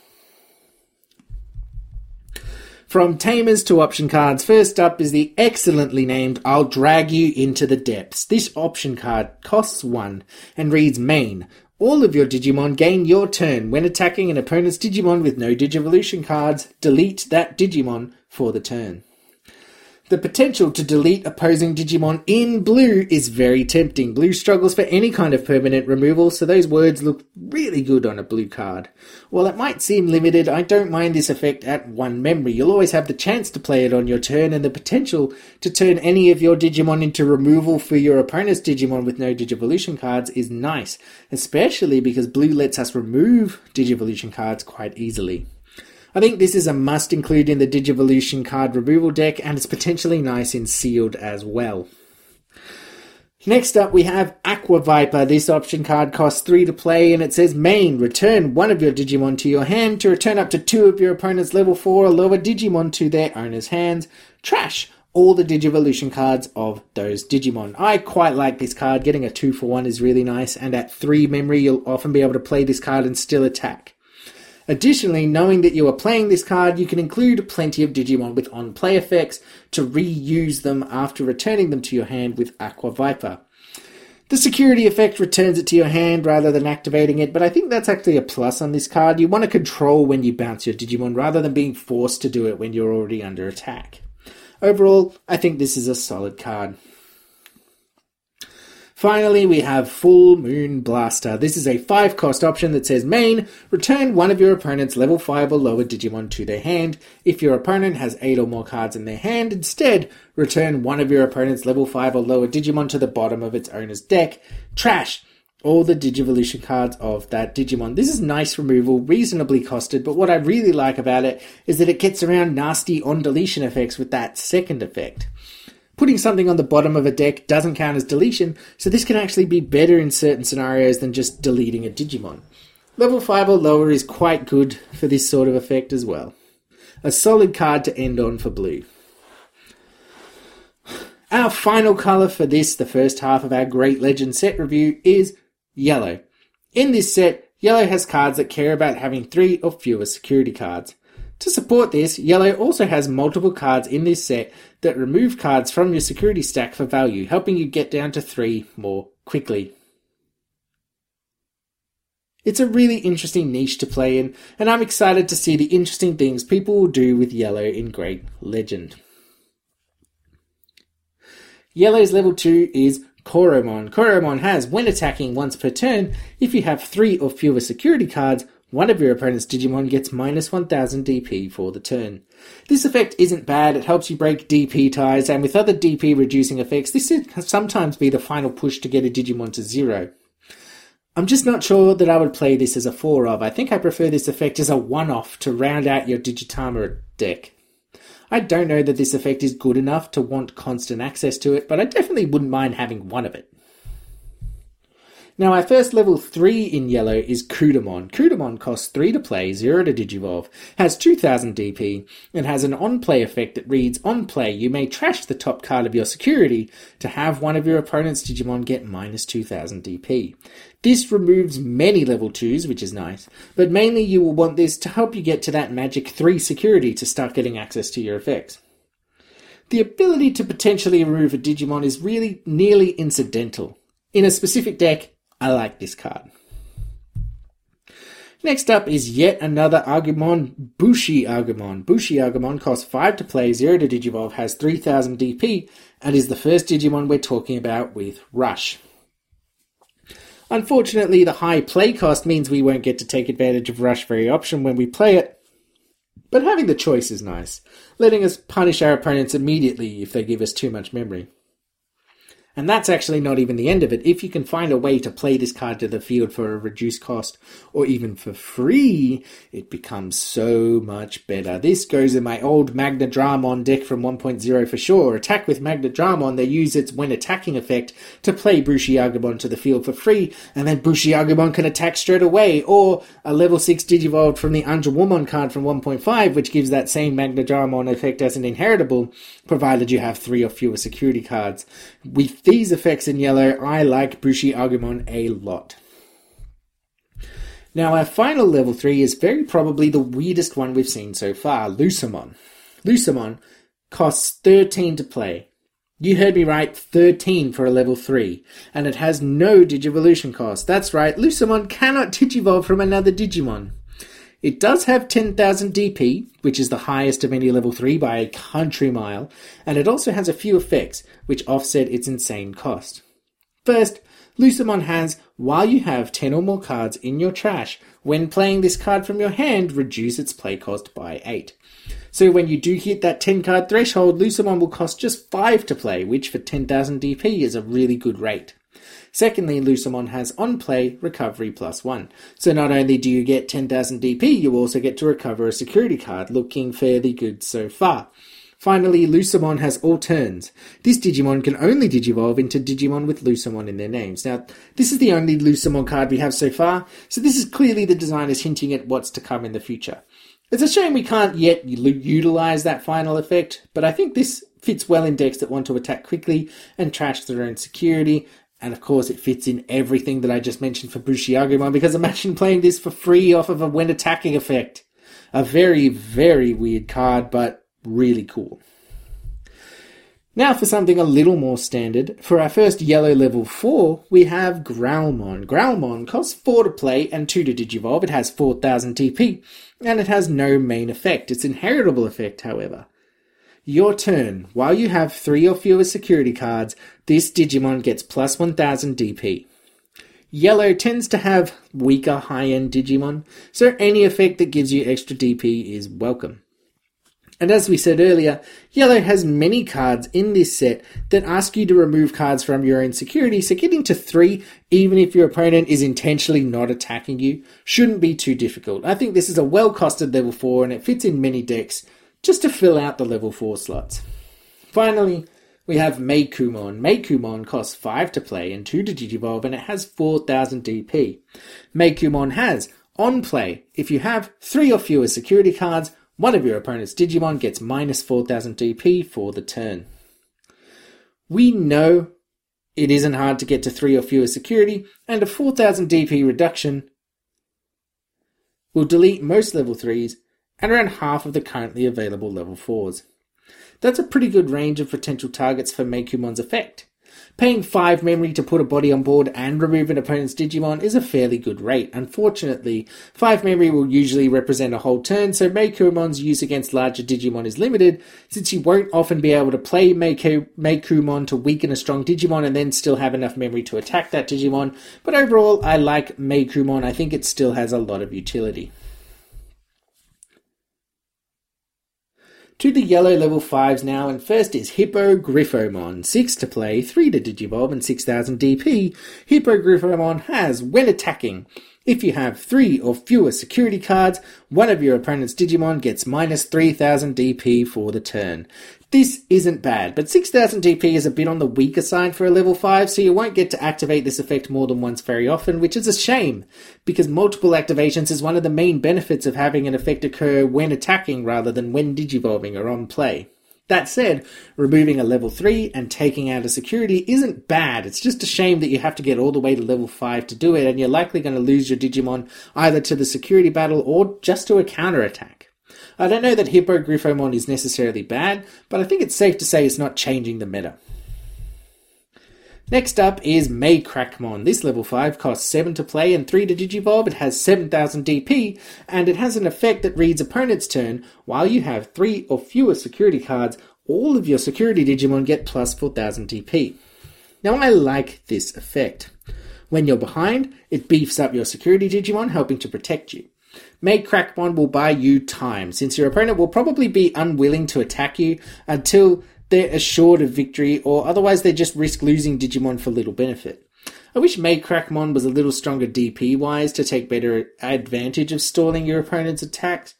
From tamers to option cards, first up is the excellently named I'll Drag You Into the Depths. This option card costs one and reads main. All of your Digimon gain your turn. When attacking an opponent's Digimon with no Digivolution cards, delete that Digimon for the turn. The potential to delete opposing Digimon in blue is very tempting. Blue struggles for any kind of permanent removal, so those words look really good on a blue card. While it might seem limited, I don't mind this effect at one memory. You'll always have the chance to play it on your turn, and the potential to turn any of your Digimon into removal for your opponent's Digimon with no Digivolution cards is nice, especially because blue lets us remove Digivolution cards quite easily. I think this is a must include in the Digivolution card removal deck, and it's potentially nice in sealed as well. Next up, we have Aqua Viper. This option card costs 3 to play, and it says main, return one of your Digimon to your hand to return up to two of your opponent's level 4 or lower Digimon to their owner's hands. Trash all the Digivolution cards of those Digimon. I quite like this card. Getting a 2 for 1 is really nice, and at 3 memory, you'll often be able to play this card and still attack. Additionally, knowing that you are playing this card, you can include plenty of Digimon with on play effects to reuse them after returning them to your hand with Aqua Viper. The security effect returns it to your hand rather than activating it, but I think that's actually a plus on this card. You want to control when you bounce your Digimon rather than being forced to do it when you're already under attack. Overall, I think this is a solid card. Finally, we have Full Moon Blaster. This is a 5 cost option that says main, return one of your opponent's level 5 or lower Digimon to their hand. If your opponent has 8 or more cards in their hand, instead, return one of your opponent's level 5 or lower Digimon to the bottom of its owner's deck. Trash! All the Digivolution cards of that Digimon. This is nice removal, reasonably costed, but what I really like about it is that it gets around nasty on deletion effects with that second effect. Putting something on the bottom of a deck doesn't count as deletion, so this can actually be better in certain scenarios than just deleting a Digimon. Level 5 or lower is quite good for this sort of effect as well. A solid card to end on for blue. Our final colour for this, the first half of our Great Legend set review, is yellow. In this set, yellow has cards that care about having three or fewer security cards. To support this, Yellow also has multiple cards in this set that remove cards from your security stack for value, helping you get down to three more quickly. It's a really interesting niche to play in, and I'm excited to see the interesting things people will do with Yellow in Great Legend. Yellow's level 2 is Koromon. Koromon has, when attacking once per turn, if you have 3 or fewer security cards, one of your opponent's Digimon gets minus 1000 DP for the turn. This effect isn't bad, it helps you break DP ties, and with other DP reducing effects, this can sometimes be the final push to get a Digimon to zero. I'm just not sure that I would play this as a 4 of. I think I prefer this effect as a one off to round out your Digitama deck. I don't know that this effect is good enough to want constant access to it, but I definitely wouldn't mind having one of it. Now, our first level 3 in yellow is Kudamon. Kudamon costs 3 to play, 0 to digivolve, has 2000 DP, and has an on play effect that reads On play, you may trash the top card of your security to have one of your opponent's Digimon get minus 2000 DP. This removes many level 2s, which is nice, but mainly you will want this to help you get to that magic 3 security to start getting access to your effects. The ability to potentially remove a Digimon is really nearly incidental. In a specific deck, I like this card. Next up is yet another Agumon, Bushi Agumon. Bushi Agumon costs 5 to play, 0 to Digivolve, has 3000 DP, and is the first Digimon we're talking about with Rush. Unfortunately, the high play cost means we won't get to take advantage of Rush very often when we play it, but having the choice is nice, letting us punish our opponents immediately if they give us too much memory. And that's actually not even the end of it. If you can find a way to play this card to the field for a reduced cost or even for free, it becomes so much better. This goes in my old Magna Dramon deck from 1.0 for sure. Attack with Magna Dramon, they use its when attacking effect to play Bushi Agumon to the field for free, and then Bushi Agumon can attack straight away, or a level 6 Digivolved from the Angewomon card from 1.5, which gives that same Magna Dramon effect as an inheritable, provided you have three or fewer security cards. With these effects in yellow, I like Bushi Agumon a lot. Now, our final level 3 is very probably the weirdest one we've seen so far Lucemon. Lucemon costs 13 to play. You heard me right, 13 for a level 3, and it has no Digivolution cost. That's right, Lucemon cannot Digivolve from another Digimon. It does have 10,000 DP, which is the highest of any level 3 by a country mile, and it also has a few effects which offset its insane cost. First, Lucemon has, while you have 10 or more cards in your trash, when playing this card from your hand, reduce its play cost by 8. So when you do hit that 10 card threshold, Lucemon will cost just 5 to play, which for 10,000 DP is a really good rate. Secondly, Lucemon has on play recovery plus one. So not only do you get 10,000 DP, you also get to recover a security card, looking fairly good so far. Finally, Lucemon has all turns. This Digimon can only Digivolve into Digimon with Lucemon in their names. Now, this is the only Lucemon card we have so far, so this is clearly the designers hinting at what's to come in the future. It's a shame we can't yet utilize that final effect, but I think this fits well in decks that want to attack quickly and trash their own security, and of course, it fits in everything that I just mentioned for Bushi Agumon because imagine playing this for free off of a when attacking effect. A very, very weird card, but really cool. Now for something a little more standard. For our first yellow level 4, we have Growlmon. Growlmon costs 4 to play and 2 to digivolve. It has 4000 DP, and it has no main effect. Its inheritable effect, however, your turn. While you have three or fewer security cards, this Digimon gets plus 1000 DP. Yellow tends to have weaker high end Digimon, so any effect that gives you extra DP is welcome. And as we said earlier, Yellow has many cards in this set that ask you to remove cards from your own security, so getting to 3, even if your opponent is intentionally not attacking you, shouldn't be too difficult. I think this is a well costed level 4 and it fits in many decks, just to fill out the level 4 slots. Finally, we have Meicoomon. Meicoomon costs 5 to play and 2 to digivolve and it has 4000 DP. Meicoomon has, on play, if you have 3 or fewer security cards, one of your opponent's Digimon gets minus 4000 DP for the turn. We know it isn't hard to get to 3 or fewer security, and a 4000 DP reduction will delete most level 3s and around half of the currently available level 4s. That's a pretty good range of potential targets for Meicoomon's effect. Paying 5 memory to put a body on board and remove an opponent's Digimon is a fairly good rate. Unfortunately, 5 memory will usually represent a whole turn, so Meicoomon's use against larger Digimon is limited, since you won't often be able to play Meicoomon to weaken a strong Digimon and then still have enough memory to attack that Digimon. But overall, I like Meicoomon, I think it still has a lot of utility. To the yellow level 5s now, and first is Hippogryphomon. 6 to play, 3 to Digivolve, and 6000 DP. Hippogryphomon has, when attacking, If you have three or fewer security cards, one of your opponent's Digimon gets minus 3000 DP for the turn. This isn't bad, but 6000 DP is a bit on the weaker side for a level 5, so you won't get to activate this effect more than once very often, which is a shame, because multiple activations is one of the main benefits of having an effect occur when attacking rather than when digivolving or on play. That said, removing a level 3 and taking out a security isn't bad. It's just a shame that you have to get all the way to level 5 to do it, and you're likely going to lose your Digimon either to the security battle or just to a counterattack. I don't know that Hippogryphomon is necessarily bad, but I think it's safe to say it's not changing the meta. Next up is Meicrackmon. This level 5 costs 7 to play and 3 to digivolve. It has 7000 DP, and it has an effect that reads opponent's turn. While you have 3 or fewer security cards, all of your security Digimon get plus 4000 DP. Now I like this effect. When you're behind, it beefs up your security Digimon, helping to protect you. Meicrackmon will buy you time, since your opponent will probably be unwilling to attack you until they're assured of victory, or otherwise they just risk losing Digimon for little benefit. I wish Meicrackmon was a little stronger DP wise to take better advantage of stalling your opponent's attacks,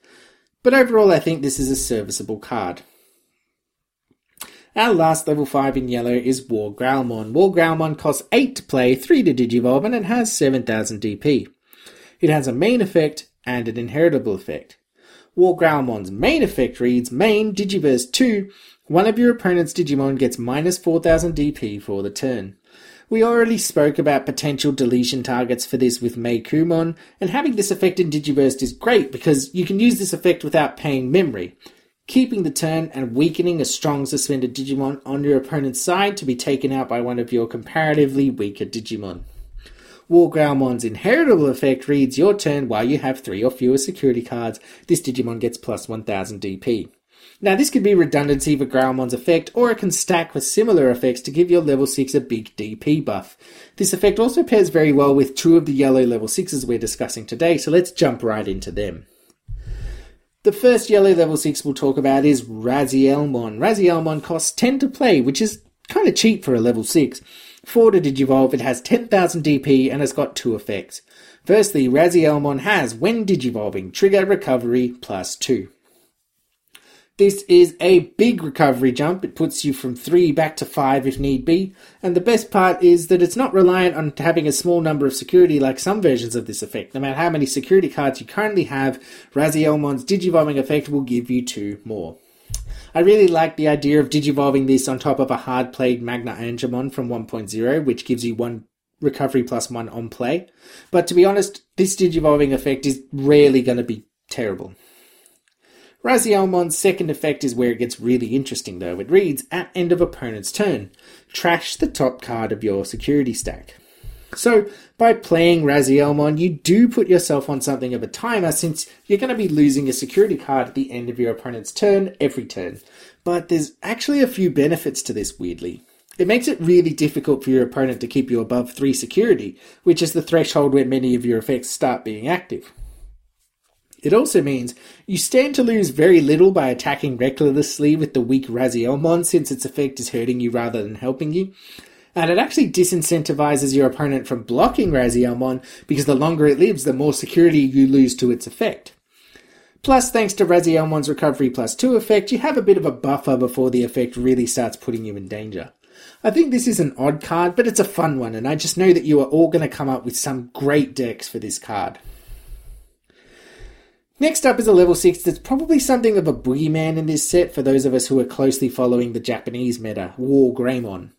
but overall I think this is a serviceable card. Our last level 5 in yellow is War Growlmon. War Growlmon costs 8 to play, 3 to digivolve, and it has 7000 DP. It has a main effect and an inheritable effect. War Growlmon's main effect reads Main Digiburst 2 one of your opponent's Digimon gets minus 4000 DP for the turn. We already spoke about potential deletion targets for this with Meicoomon, and having this effect in Digiburst is great because you can use this effect without paying memory, keeping the turn and weakening a strong suspended Digimon on your opponent's side to be taken out by one of your comparatively weaker Digimon. War Growlmon's inheritable effect reads your turn while you have three or fewer security cards. This Digimon gets plus 1000 DP. Now, this could be redundancy for Growlmon's effect, or it can stack with similar effects to give your level 6 a big DP buff. This effect also pairs very well with two of the yellow level 6s we're discussing today, so let's jump right into them. The first yellow level 6 we'll talk about is Razielmon. Razielmon costs 10 to play, which is kind of cheap for a level 6. 4 to Digivolve, it has 10,000 DP and it's got two effects. Firstly, Razielmon has, when Digivolving, trigger recovery plus 2. This is a big recovery jump. It puts you from 3 back to 5 if need be. And the best part is that it's not reliant on having a small number of security like some versions of this effect. No matter how many security cards you currently have, Razielmon's Digivolving effect will give you 2 more. I really like the idea of digivolving this on top of a hard played Magna Angemon from 1.0, which gives you one recovery plus one on play. But to be honest, this digivolving effect is rarely going to be terrible. Razielmon's second effect is where it gets really interesting though. It reads, at end of opponent's turn, trash the top card of your security stack. So, by playing Razielmon, you do put yourself on something of a timer since you're going to be losing a security card at the end of your opponent's turn every turn. But there's actually a few benefits to this, weirdly. It makes it really difficult for your opponent to keep you above 3 security, which is the threshold where many of your effects start being active. It also means you stand to lose very little by attacking recklessly with the weak Razielmon since its effect is hurting you rather than helping you. And it actually disincentivizes your opponent from blocking Razielmon because the longer it lives, the more security you lose to its effect. Plus, thanks to Razielmon's recovery plus 2 effect, you have a bit of a buffer before the effect really starts putting you in danger. I think this is an odd card, but it's a fun one, and I just know that you are all going to come up with some great decks for this card. Next up is a level 6 that's probably something of a boogeyman in this set for those of us who are closely following the Japanese meta, War Greymon.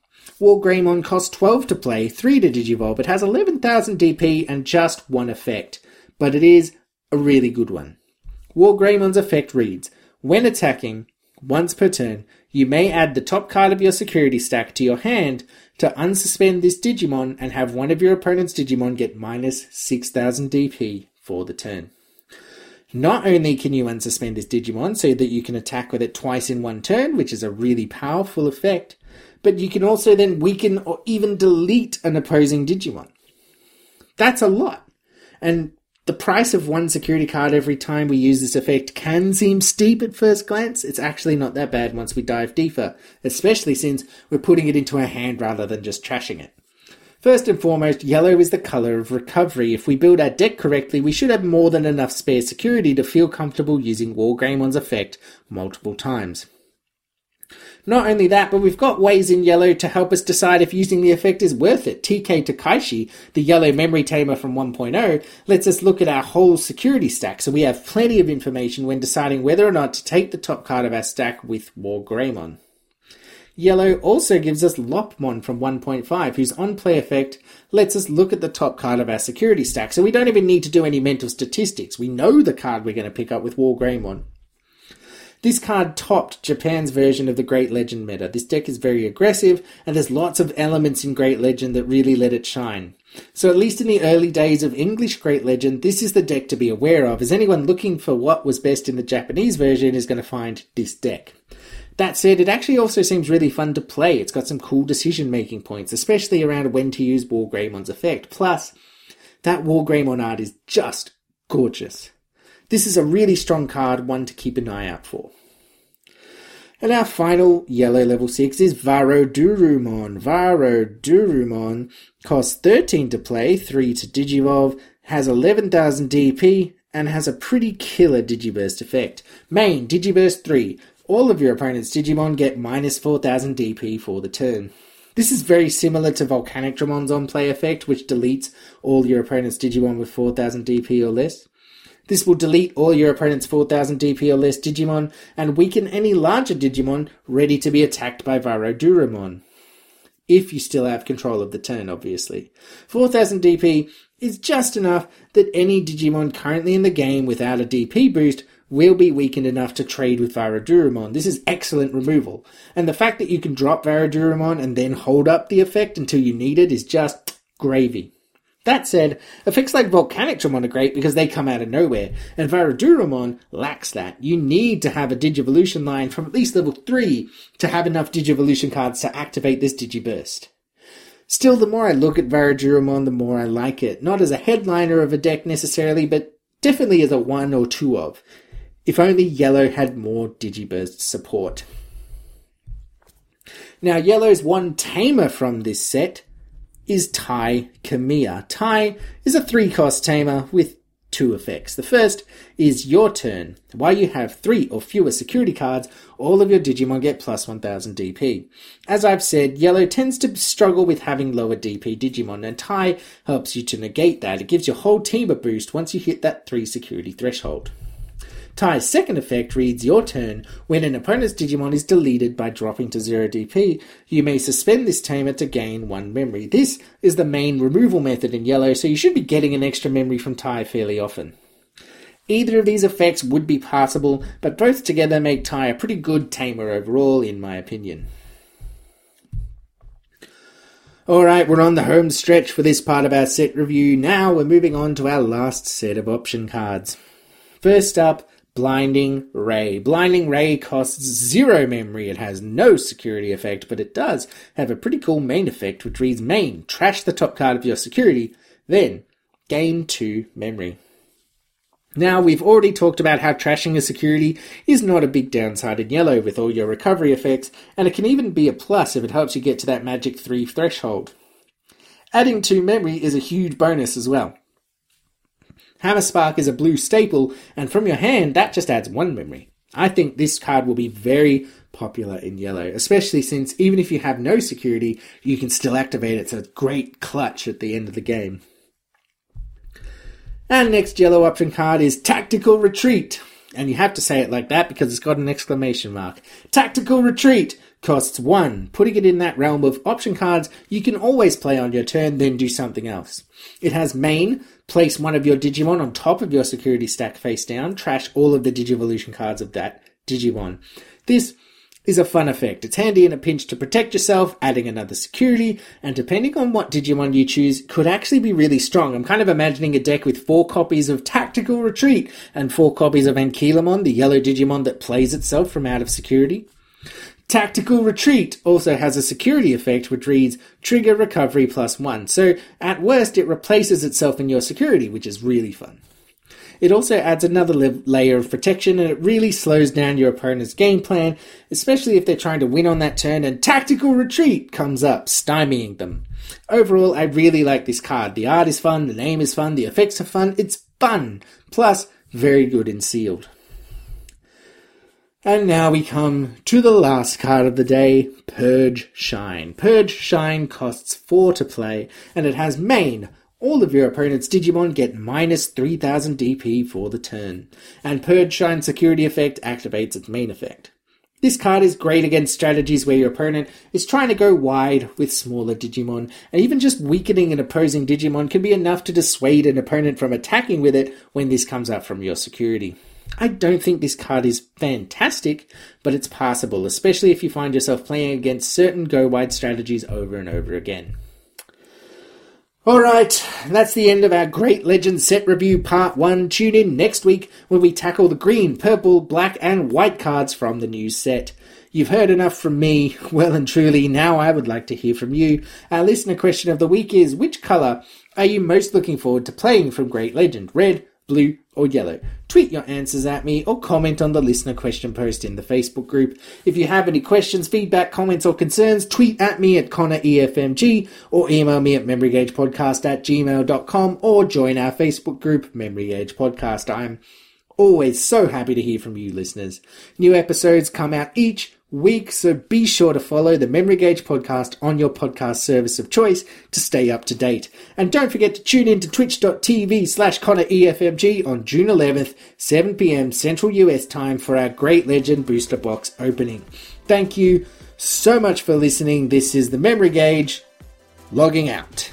War Greymon costs 12 to play, 3 to digivolve, it has 11,000 DP and just one effect, but it is a really good one. War Greymon's effect reads, when attacking, once per turn, you may add the top card of your security stack to your hand to unsuspend this Digimon and have one of your opponent's Digimon get minus 6000 DP for the turn. Not only can you unsuspend this Digimon so that you can attack with it twice in one turn, which is a really powerful effect, but you can also then weaken or even delete an opposing Digimon. That's a lot. And the price of one security card every time we use this effect can seem steep at first glance. It's actually not that bad once we dive deeper, especially since we're putting it into our hand rather than just trashing it. First and foremost, yellow is the colour of recovery. If we build our deck correctly, we should have more than enough spare security to feel comfortable using Wargreymon's effect multiple times. Not only that, but we've got ways in yellow to help us decide if using the effect is worth it. TK Takaishi, the yellow memory tamer from 1.0, lets us look at our whole security stack, so we have plenty of information when deciding whether or not to take the top card of our stack with Wargreymon. Yellow also gives us Lopmon from 1.5, whose on play effect lets us look at the top card of our security stack, so we don't even need to do any mental statistics. We know the card we're going to pick up with Wargreymon. This card topped Japan's version of the Great Legend meta. This deck is very aggressive, and there's lots of elements in Great Legend that really let it shine. So, at least in the early days of English Great Legend, this is the deck to be aware of, as anyone looking for what was best in the Japanese version is going to find this deck. That said, it actually also seems really fun to play. It's got some cool decision making points, especially around when to use Wargreymon's effect. Plus, that Wargreymon art is just gorgeous. This is a really strong card, one to keep an eye out for. And our final yellow level 6 is Varodurumon. Varodurumon costs 13 to play, 3 to digivolve, has 11,000 DP, and has a pretty killer Digiburst effect. Main, Digiburst 3. All of your opponent's Digimon get minus 4,000 DP for the turn. This is very similar to Volcanic Dramon's on play effect, which deletes all your opponent's Digimon with 4,000 DP or less. This will delete all your opponent's 4000 DP or less Digimon and weaken any larger Digimon ready to be attacked by Varodurumon. If you still have control of the turn, obviously. 4000 DP is just enough that any Digimon currently in the game without a DP boost will be weakened enough to trade with Varodurumon. This is excellent removal. And the fact that you can drop Varodurumon and then hold up the effect until you need it is just gravy. That said, effects like Volcanic Dramon are great because they come out of nowhere, and Varodurumon lacks that. You need to have a Digivolution line from at least level 3 to have enough Digivolution cards to activate this Digiburst. Still, the more I look at Varodurumon, the more I like it. Not as a headliner of a deck necessarily, but definitely as a one or two of. If only Yellow had more Digiburst support. Now, Yellow's one tamer from this set is Tai Kamiya. Tai is a three cost tamer with two effects. The first is your turn. While you have three or fewer security cards, all of your Digimon get plus 1000 DP. As I've said, Yellow tends to struggle with having lower DP Digimon, and Tai helps you to negate that. It gives your whole team a boost once you hit that 3 security threshold. Tai's second effect reads your turn. When an opponent's Digimon is deleted by dropping to 0 DP, you may suspend this tamer to gain 1 memory. This is the main removal method in yellow, so you should be getting an extra memory from Tai fairly often. Either of these effects would be passable, but both together make Tai a pretty good tamer overall, in my opinion. Alright, we're on the home stretch for this part of our set review. Now we're moving on to our last set of option cards. First up, Blinding Ray. Blinding Ray costs zero memory. It has no security effect, but it does have a pretty cool main effect, which reads main, trash the top card of your security, then gain two memory. Now, we've already talked about how trashing a security is not a big downside in yellow with all your recovery effects, and it can even be a plus if it helps you get to that magic 3 threshold. Adding 2 memory is a huge bonus as well. Hammer Spark is a blue staple, and from your hand, that just adds one memory. I think this card will be very popular in yellow, especially since even if you have no security, you can still activate it. It's a great clutch at the end of the game. And next yellow option card is Tactical Retreat. And you have to say it like that because it's got an exclamation mark. Tactical Retreat costs one. Putting it in that realm of option cards, you can always play on your turn, then do something else. It has main, place one of your Digimon on top of your security stack face down, trash all of the Digivolution cards of that Digimon. This is a fun effect. It's handy in a pinch to protect yourself, adding another security, and depending on what Digimon you choose, could actually be really strong. I'm kind of imagining a deck with four copies of Tactical Retreat and four copies of Ankylomon, the yellow Digimon that plays itself from out of security. Tactical Retreat also has a security effect which reads Trigger Recovery plus one. So at worst, it replaces itself in your security, which is really fun. It also adds another layer of protection and it really slows down your opponent's game plan, especially if they're trying to win on that turn and Tactical Retreat comes up, stymieing them. Overall, I really like this card. The art is fun, the name is fun, the effects are fun, it's fun! Plus, very good in sealed. And now we come to the last card of the day, Purge Shine. Purge Shine costs 4 to play, and it has main. All of your opponent's Digimon get minus 3000 DP for the turn, and Purge Shine security effect activates its main effect. This card is great against strategies where your opponent is trying to go wide with smaller Digimon, and even just weakening an opposing Digimon can be enough to dissuade an opponent from attacking with it when this comes out from your security. I don't think this card is fantastic, but it's passable, especially if you find yourself playing against certain go wide strategies over and over again. Alright, that's the end of our Great Legends set review part 1. Tune in next week when we tackle the green, purple, black, and white cards from the new set. You've heard enough from me, well and truly, now I would like to hear from you. Our listener question of the week is Which colour are you most looking forward to playing from Great Legend? Red, blue, or yellow? Tweet your answers at me or comment on the listener question post in the Facebook group. If you have any questions, feedback, comments, or concerns, tweet at me at ConnorEFMG or email me at memorygaugepodcast at gmail.com or join our Facebook group, Memory Gauge Podcast. I'm always so happy to hear from you listeners. New episodes come out each week, so be sure to follow the Memory Gauge podcast on your podcast service of choice to stay up to date. And don't forget to tune in to twitch.tv slash ConnorEFMG on June 11th, 7pm Central US time for our Great Legend booster box opening. Thank you so much for listening. This is the Memory Gauge logging out.